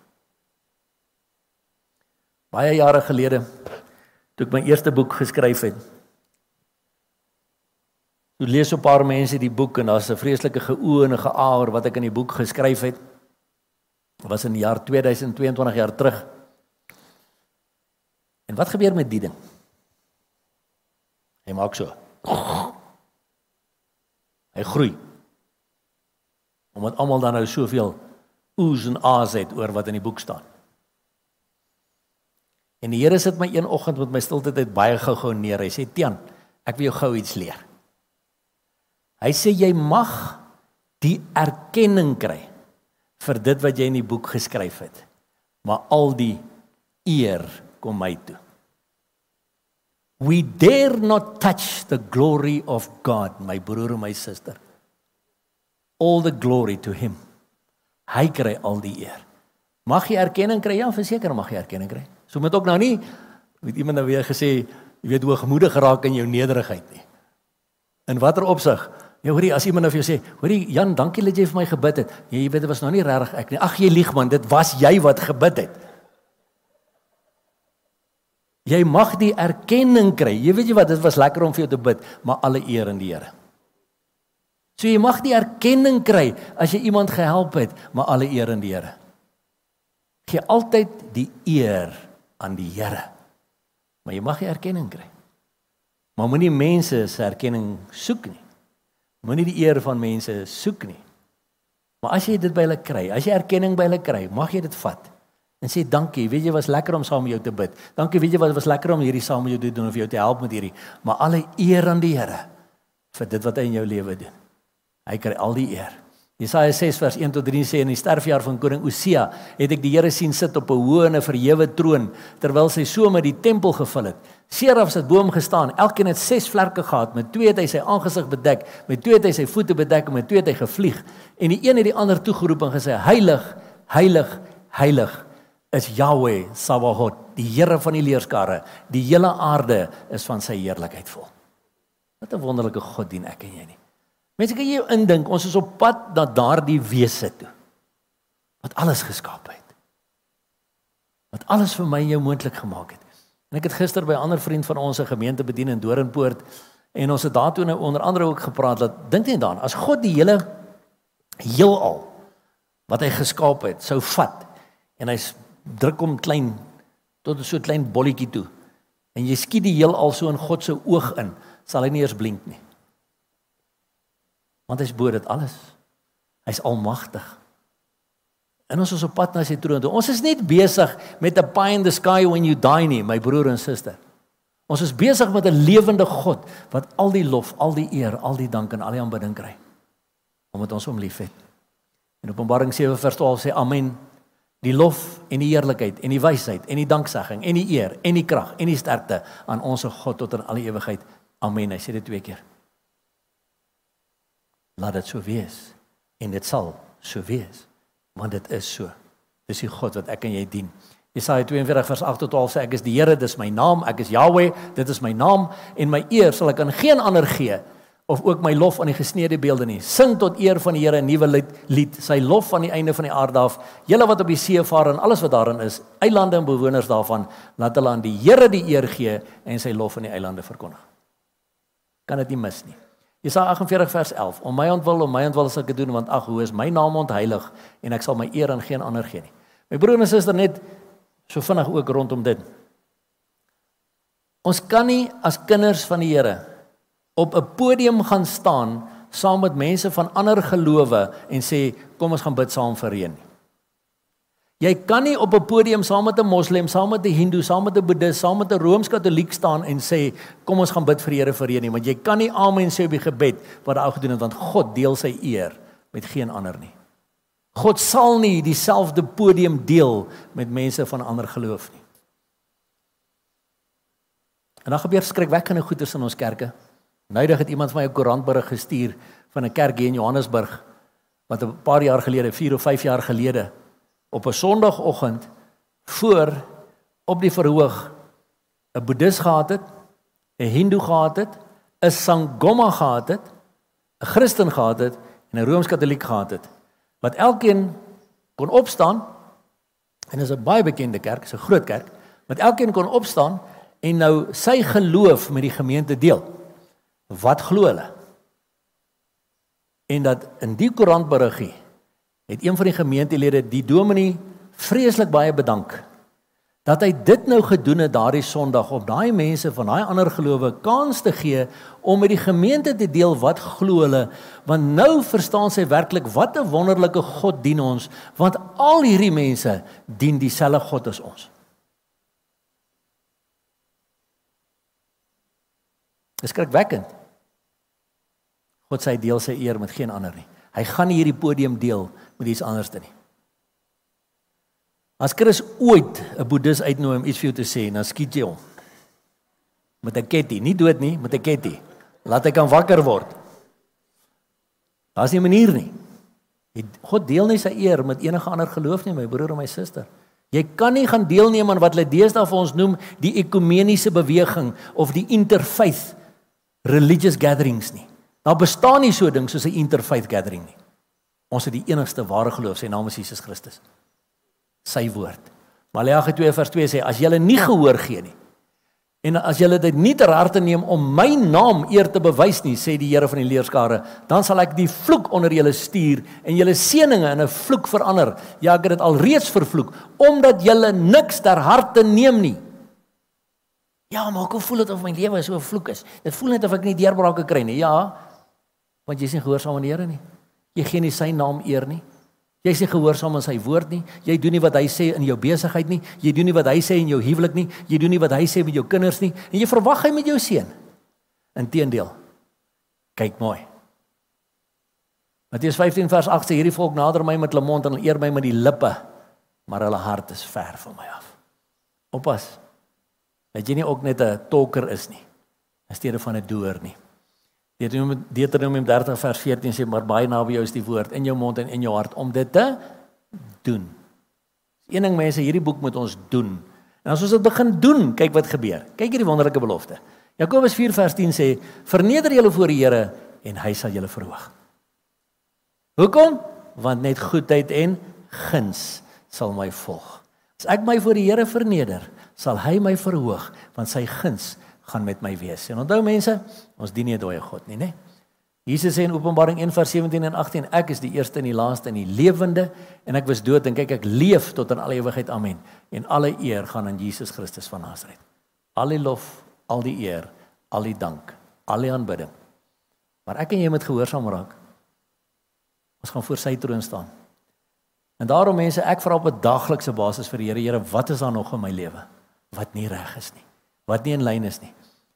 [SPEAKER 1] Baie jare gelede toe ek my eerste boek geskryf het, Toe lees 'n paar mense die boek en daar's 'n vreeslike geoe en 'n geaar wat ek in die boek geskryf het. Dit was in die jaar 2022 jaar terug. En wat gebeur met die ding? Hy maak so. Hy groei. Omdat almal dan nou soveel oes en aas het oor wat in die boek staan. En die Here sit my een oggend met my stilte tyd baie gou-gou neer. Hy sê: "Tian, ek wil jou gou iets leer." Hy sê jy mag die erkenning kry vir dit wat jy in die boek geskryf het. Maar al die eer kom my toe. We dare not touch the glory of God, my broer en my suster. All the glory to him. Hy kry al die eer. Mag jy erkenning kry? Ja, verseker mag jy erkenning kry. So moet ook nou nie weet iemand nou weer gesê, jy weet hoogmoedig geraak in jou nederigheid nie. In watter opsig? Ja, hoorie, as iemand nou vir jou sê, hoorie Jan, dankie dat jy vir my gebid het. Ja, jy weet dit was nou nie regtig ek nie. Ag, jy lieg man, dit was jy wat gebid het. Jy mag die erkenning kry. Jy weet jy wat, dit was lekker om vir jou te bid, maar alle eer aan die Here. So jy mag die erkenning kry as jy iemand gehelp het, maar alle eer aan die Here. Gee altyd die eer aan die Here. Maar jy mag die erkenning kry. Maar moenie mense se erkenning soek nie. Moenie die eer van mense soek nie. Maar as jy dit by hulle kry, as jy erkenning by hulle kry, mag jy dit vat en sê dankie. Weet jy was lekker om saam met jou te bid. Dankie, weet jy wat was lekker om hierdie saam met jou te doen of jou te help met hierdie. Maar alle eer aan die Here vir dit wat hy in jou lewe doen. Hy kry al die eer. Jesaja 6 vers 1 tot 3 sê in die sterfjaar van koning Osia het ek die Here sien sit op 'n hoë en 'n verhewe troon terwyl sy so met die tempel gevul het. Serafs het bo hom gestaan. Elkeen het 6 vlerke gehad. Met twee het hy sy aangesig bedek, met twee het hy sy voete bedek en met twee het hy gevlieg. En die een het die ander toegeroep en gesê: "Heilig, heilig, heilig is Yahweh Sabaoth, die Here van die leerskare. Die hele aarde is van sy heerlikheid vol." Wat 'n wonderlike God dien ek en jy nie. Mense kan jy indink ons is op pad na daardie wese toe. Wat alles geskaap het. Wat alles vir my en jou moontlik gemaak het. En ek het gister by 'n ander vriend van ons se gemeente bedien in Doringpoort en ons het daartoe nou onder andere ook gepraat dat dink jy daaraan as God die hele heelal wat hy geskaap het sou vat en hy druk hom klein tot so 'n klein bolletjie toe en jy skiet die heelal so in God se oog in sal hy nie eers blink nie want hy's bo dit alles. Hy's almagtig. En ons is op pad na sy troon. Ons is net besig met 'n pie in the sky when you die nie, my broer en suster. Ons is besig met 'n lewende God wat al die lof, al die eer, al die dank en al die aanbidding kry. Omdat ons hom liefhet. In Openbaring 7 vers 12 sê amen. Die lof en die heerlikheid en die wysheid en die danksegging en die eer en die krag en die sterkte aan ons God tot in alle ewigheid. Amen. Hy sê dit twee keer. Laat dit so wees en dit sal so wees want dit is so. Dis die God wat ek en jy dien. Jesaja 42 vers 8 tot 12 sê ek is die Here, dis my naam, ek is Yahweh, dit is my naam en my eer sal ek aan geen ander gee of ook my lof aan die gesneede beelde nie. Sing tot eer van die Here 'n nuwe lied, lied, sy lof van die einde van die aarde af. Julle wat op die see vaar en alles wat daarin is, eilande en bewoners daarvan, laat hulle aan die Here die eer gee en sy lof in die eilande verkondig. Kan dit nie mis nie. Jesaja 48 vers 11. Om my ontwil, om my ontwil sal ek doen want ag, hoe is my naam ontheilig en ek sal my eer aan geen ander gee nie. My broer en suster net so vinnig ook rondom dit. Ons kan nie as kinders van die Here op 'n podium gaan staan saam met mense van ander gelowe en sê kom ons gaan bid saam vir reën. Jy kan nie op 'n podium saam met 'n moslim, saam met 'n hindoe, saam met 'n boeddhis, saam met 'n rooms-katoliek staan en sê kom ons gaan bid vir die Here vir reën nie, want jy kan nie amen sê op die gebed wat daai gedoen het want God deel sy eer met geen ander nie. God sal nie dieselfde podium deel met mense van ander geloof nie. En dan gebeur skrikwekkende goeders in ons kerke. Noudag het iemand vir my 'n koerantberig gestuur van 'n kerk hier in Johannesburg wat 'n paar jaar gelede, 4 of 5 jaar gelede, op 'n Sondagoggend voor op die verhoog 'n Boeddhis gehad het, 'n Hindoe gehad het, 'n Sangoma gehad het, 'n Christen gehad het en 'n Rooms-Katoliek gehad het. Wat elkeen kon opstaan en is 'n baie bekende kerk, 'n groot kerk, wat elkeen kon opstaan en nou sy geloof met die gemeente deel. Wat glo hulle? En dat in die koerantberiggie het een van die gemeentelede die dominee vreeslik baie bedank dat hy dit nou gedoen het daardie Sondag op daai mense van daai ander gelowe kans te gee om met die gemeente te deel wat glo hulle want nou verstaan sy werklik wat 'n wonderlike God dien ons want al hierdie mense dien dieselfde God as ons. Dis skrikwekkend. God sê hy deel sy eer met geen ander nie. Hy gaan nie hierdie podium deel met iets anders te nie. As Chris ooit 'n boeddhis uitnooi om iets vir jou te sê, dan skiet jy hom. Met 'n ketty, nie dood nie, met 'n ketty. Laat hy kan wakker word. Daar's nie 'n manier nie. God deel nie sy eer met enige ander geloof nie, my broer en my suster. Jy kan nie gaan deelneem aan wat hulle deesdae vir ons noem die ekumeniese beweging of die interfaith religious gatherings nie. Daar bestaan nie so 'n ding soos 'n interfaith gathering nie. Ons het die enigste ware geloof, sy naam is Jesus Christus. Sy woord. Maleagi 2 vers 2 sê as julle nie gehoor gee nie en as julle dit nie ter harte neem om my naam eer te bewys nie, sê die Here van die leerskare, dan sal ek die vloek onder julle stuur en julle seëninge in 'n vloek verander. Ja, ek het dit al reeds vervloek omdat julle niks ter harte neem nie. Ja, maar hoe voel dit of my lewe so 'n vloek is? Dit voel net of ek nie deurbrake kry nie. Ja, want jy is nie gehoorsaam aan die Here nie. Jy gee nie sy naam eer nie. Jy nie gehoorsaam aan sy woord nie. Jy doen nie wat hy sê in jou besigheid nie. Jy doen nie wat hy sê in jou huwelik nie. Jy doen nie wat hy sê met jou kinders nie. En jy verwag hy met jou seun. Inteendeel. Kyk mooi. Matteus 15 vers 8 sê hierdie volk nader my met hulle mond en eer my met die lippe, maar hulle hart is ver van my af. Oppas dat jy nie ook net 'n talker is nie in steede van 'n doer nie. Deuteronomium 30 vers 14 sê maar baie naby jou is die woord in jou mond en in jou hart om dit te doen. Een ding mense hierdie boek moet ons doen. En as ons dit begin doen, kyk wat gebeur. Kyk hierdie wonderlike belofte. Jakobus 4 vers 10 sê: "Verneder julle voor die Here en hy sal julle verhoog." Hoekom? Want net goedheid en guns sal my volg. As ek my voor die Here verneder, sal hy my verhoog want sy guns gaan met my wees. En onthou mense, ons dien nie 'n dooie God nie, né? Jesus sê in Openbaring 1:17 en 18, ek is die eerste en die laaste en die lewende en ek was dood en kyk ek leef tot in alle ewigheid. Amen. En alle eer gaan aan Jesus Christus van Nasaret. Al die lof, al die eer, al die dank, al die aanbidding. Maar ek en jy moet gehoorsaam raak. Ons gaan voor sy troon staan. En daarom mense, ek vra op 'n daglikse basis vir die Here, Here, wat is daar nog in my lewe? wat nie reg is nie. Wat nie in lyn is nie.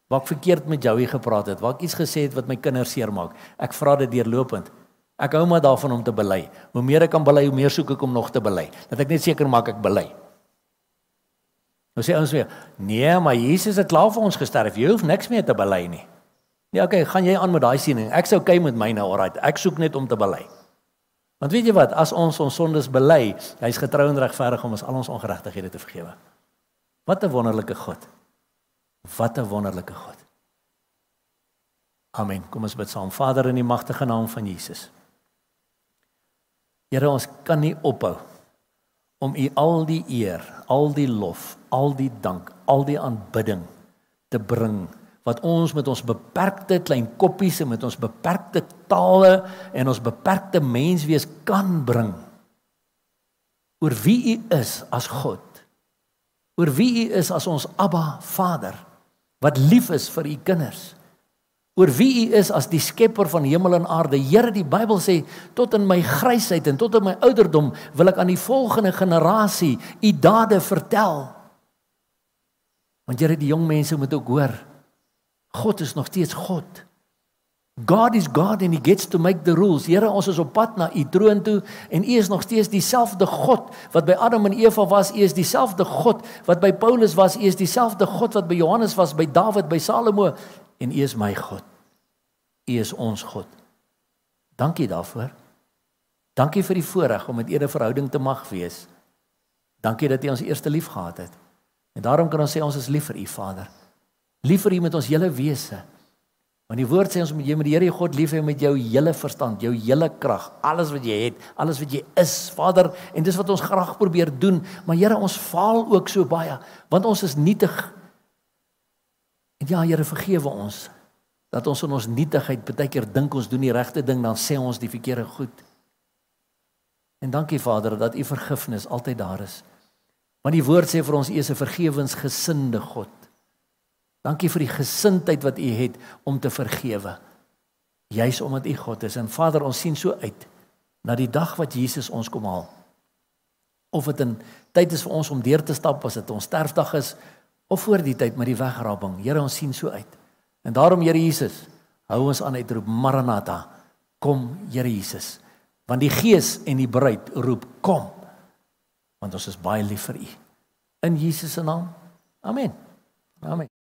[SPEAKER 1] Wat ek verkeerd met Joey gepraat het, wat ek iets gesê het wat my kinders seermaak. Ek vra dit deurlopend. Ek hou maar daarvan om te bely. Hoe meer ek kan bely, hoe meer soek ek om nog te bely. Dat ek net seker maak ek bely. Nou sê ons weer, nee, maar Jesus het klaar vir ons gesterf. Jy hoef niks meer te bely nie. Nee, okay, gaan jy aan met daai siening. Ek sou okay met my nou, alright. Ek soek net om te bely. Want weet jy wat, as ons ons sondes bely, hy's getrou en regverdig om ons al ons ongeregtighede te vergewe. Wat 'n wonderlike God. Wat 'n wonderlike God. Amen. Kom ons bid saam. Vader in die magtige naam van Jesus. Here, ons kan nie ophou om U al die eer, al die lof, al die dank, al die aanbidding te bring wat ons met ons beperkte klein koppies en met ons beperkte tale en ons beperkte menswees kan bring oor wie u is as God. Oor wie u is as ons Abba Vader wat lief is vir u kinders. Oor wie u is as die skepper van hemel en aarde. Here, die Bybel sê tot in my grysheid en tot in my ouderdom wil ek aan die volgende generasie u dade vertel. Want Here, die jong mense moet ook hoor God is nog steeds God. God is God and he gets to make the rules. Here, ons is op pad na u troon toe en u is nog steeds dieselfde God wat by Adam en Eva was, u is dieselfde God wat by Paulus was, u is dieselfde God wat by Johannes was, by Dawid, by Salomo en u is my God. U is ons God. Dankie daarvoor. Dankie vir die voorreg om met 'n verhouding te mag wees. Dankie dat u ons eerste lief gehad het. En daarom kan ons sê ons is lief vir u Vader. Lief vir u met ons hele wese. Want die woord sê ons moet jy met die Here God lief hê met jou hele verstand, jou hele krag, alles wat jy het, alles wat jy is, Vader, en dis wat ons graag probeer doen, maar Here, ons faal ook so baie, want ons is nietig. En ja, Here, vergewe ons dat ons in ons nietigheid baie keer dink ons doen die regte ding, dan sê ons die verkeerde goed. En dankie Vader dat u vergifnis altyd daar is. Want die woord sê vir ons u is 'n vergewensgesinde God. Dankie vir die gesindheid wat U het om te vergewe. Juis omdat U God is en Vader, ons sien so uit na die dag wat Jesus ons kom haal. Of dit 'n tyd is vir ons om deur te stap as dit ons sterfdag is of voor die tyd met die wegrabing. Here, ons sien so uit. En daarom Here Jesus, hou ons aan uitroep Maranatha. Kom Here Jesus. Want die Gees en die bruid roep kom. Want ons is baie lief vir U. In Jesus se naam. Amen. Amen.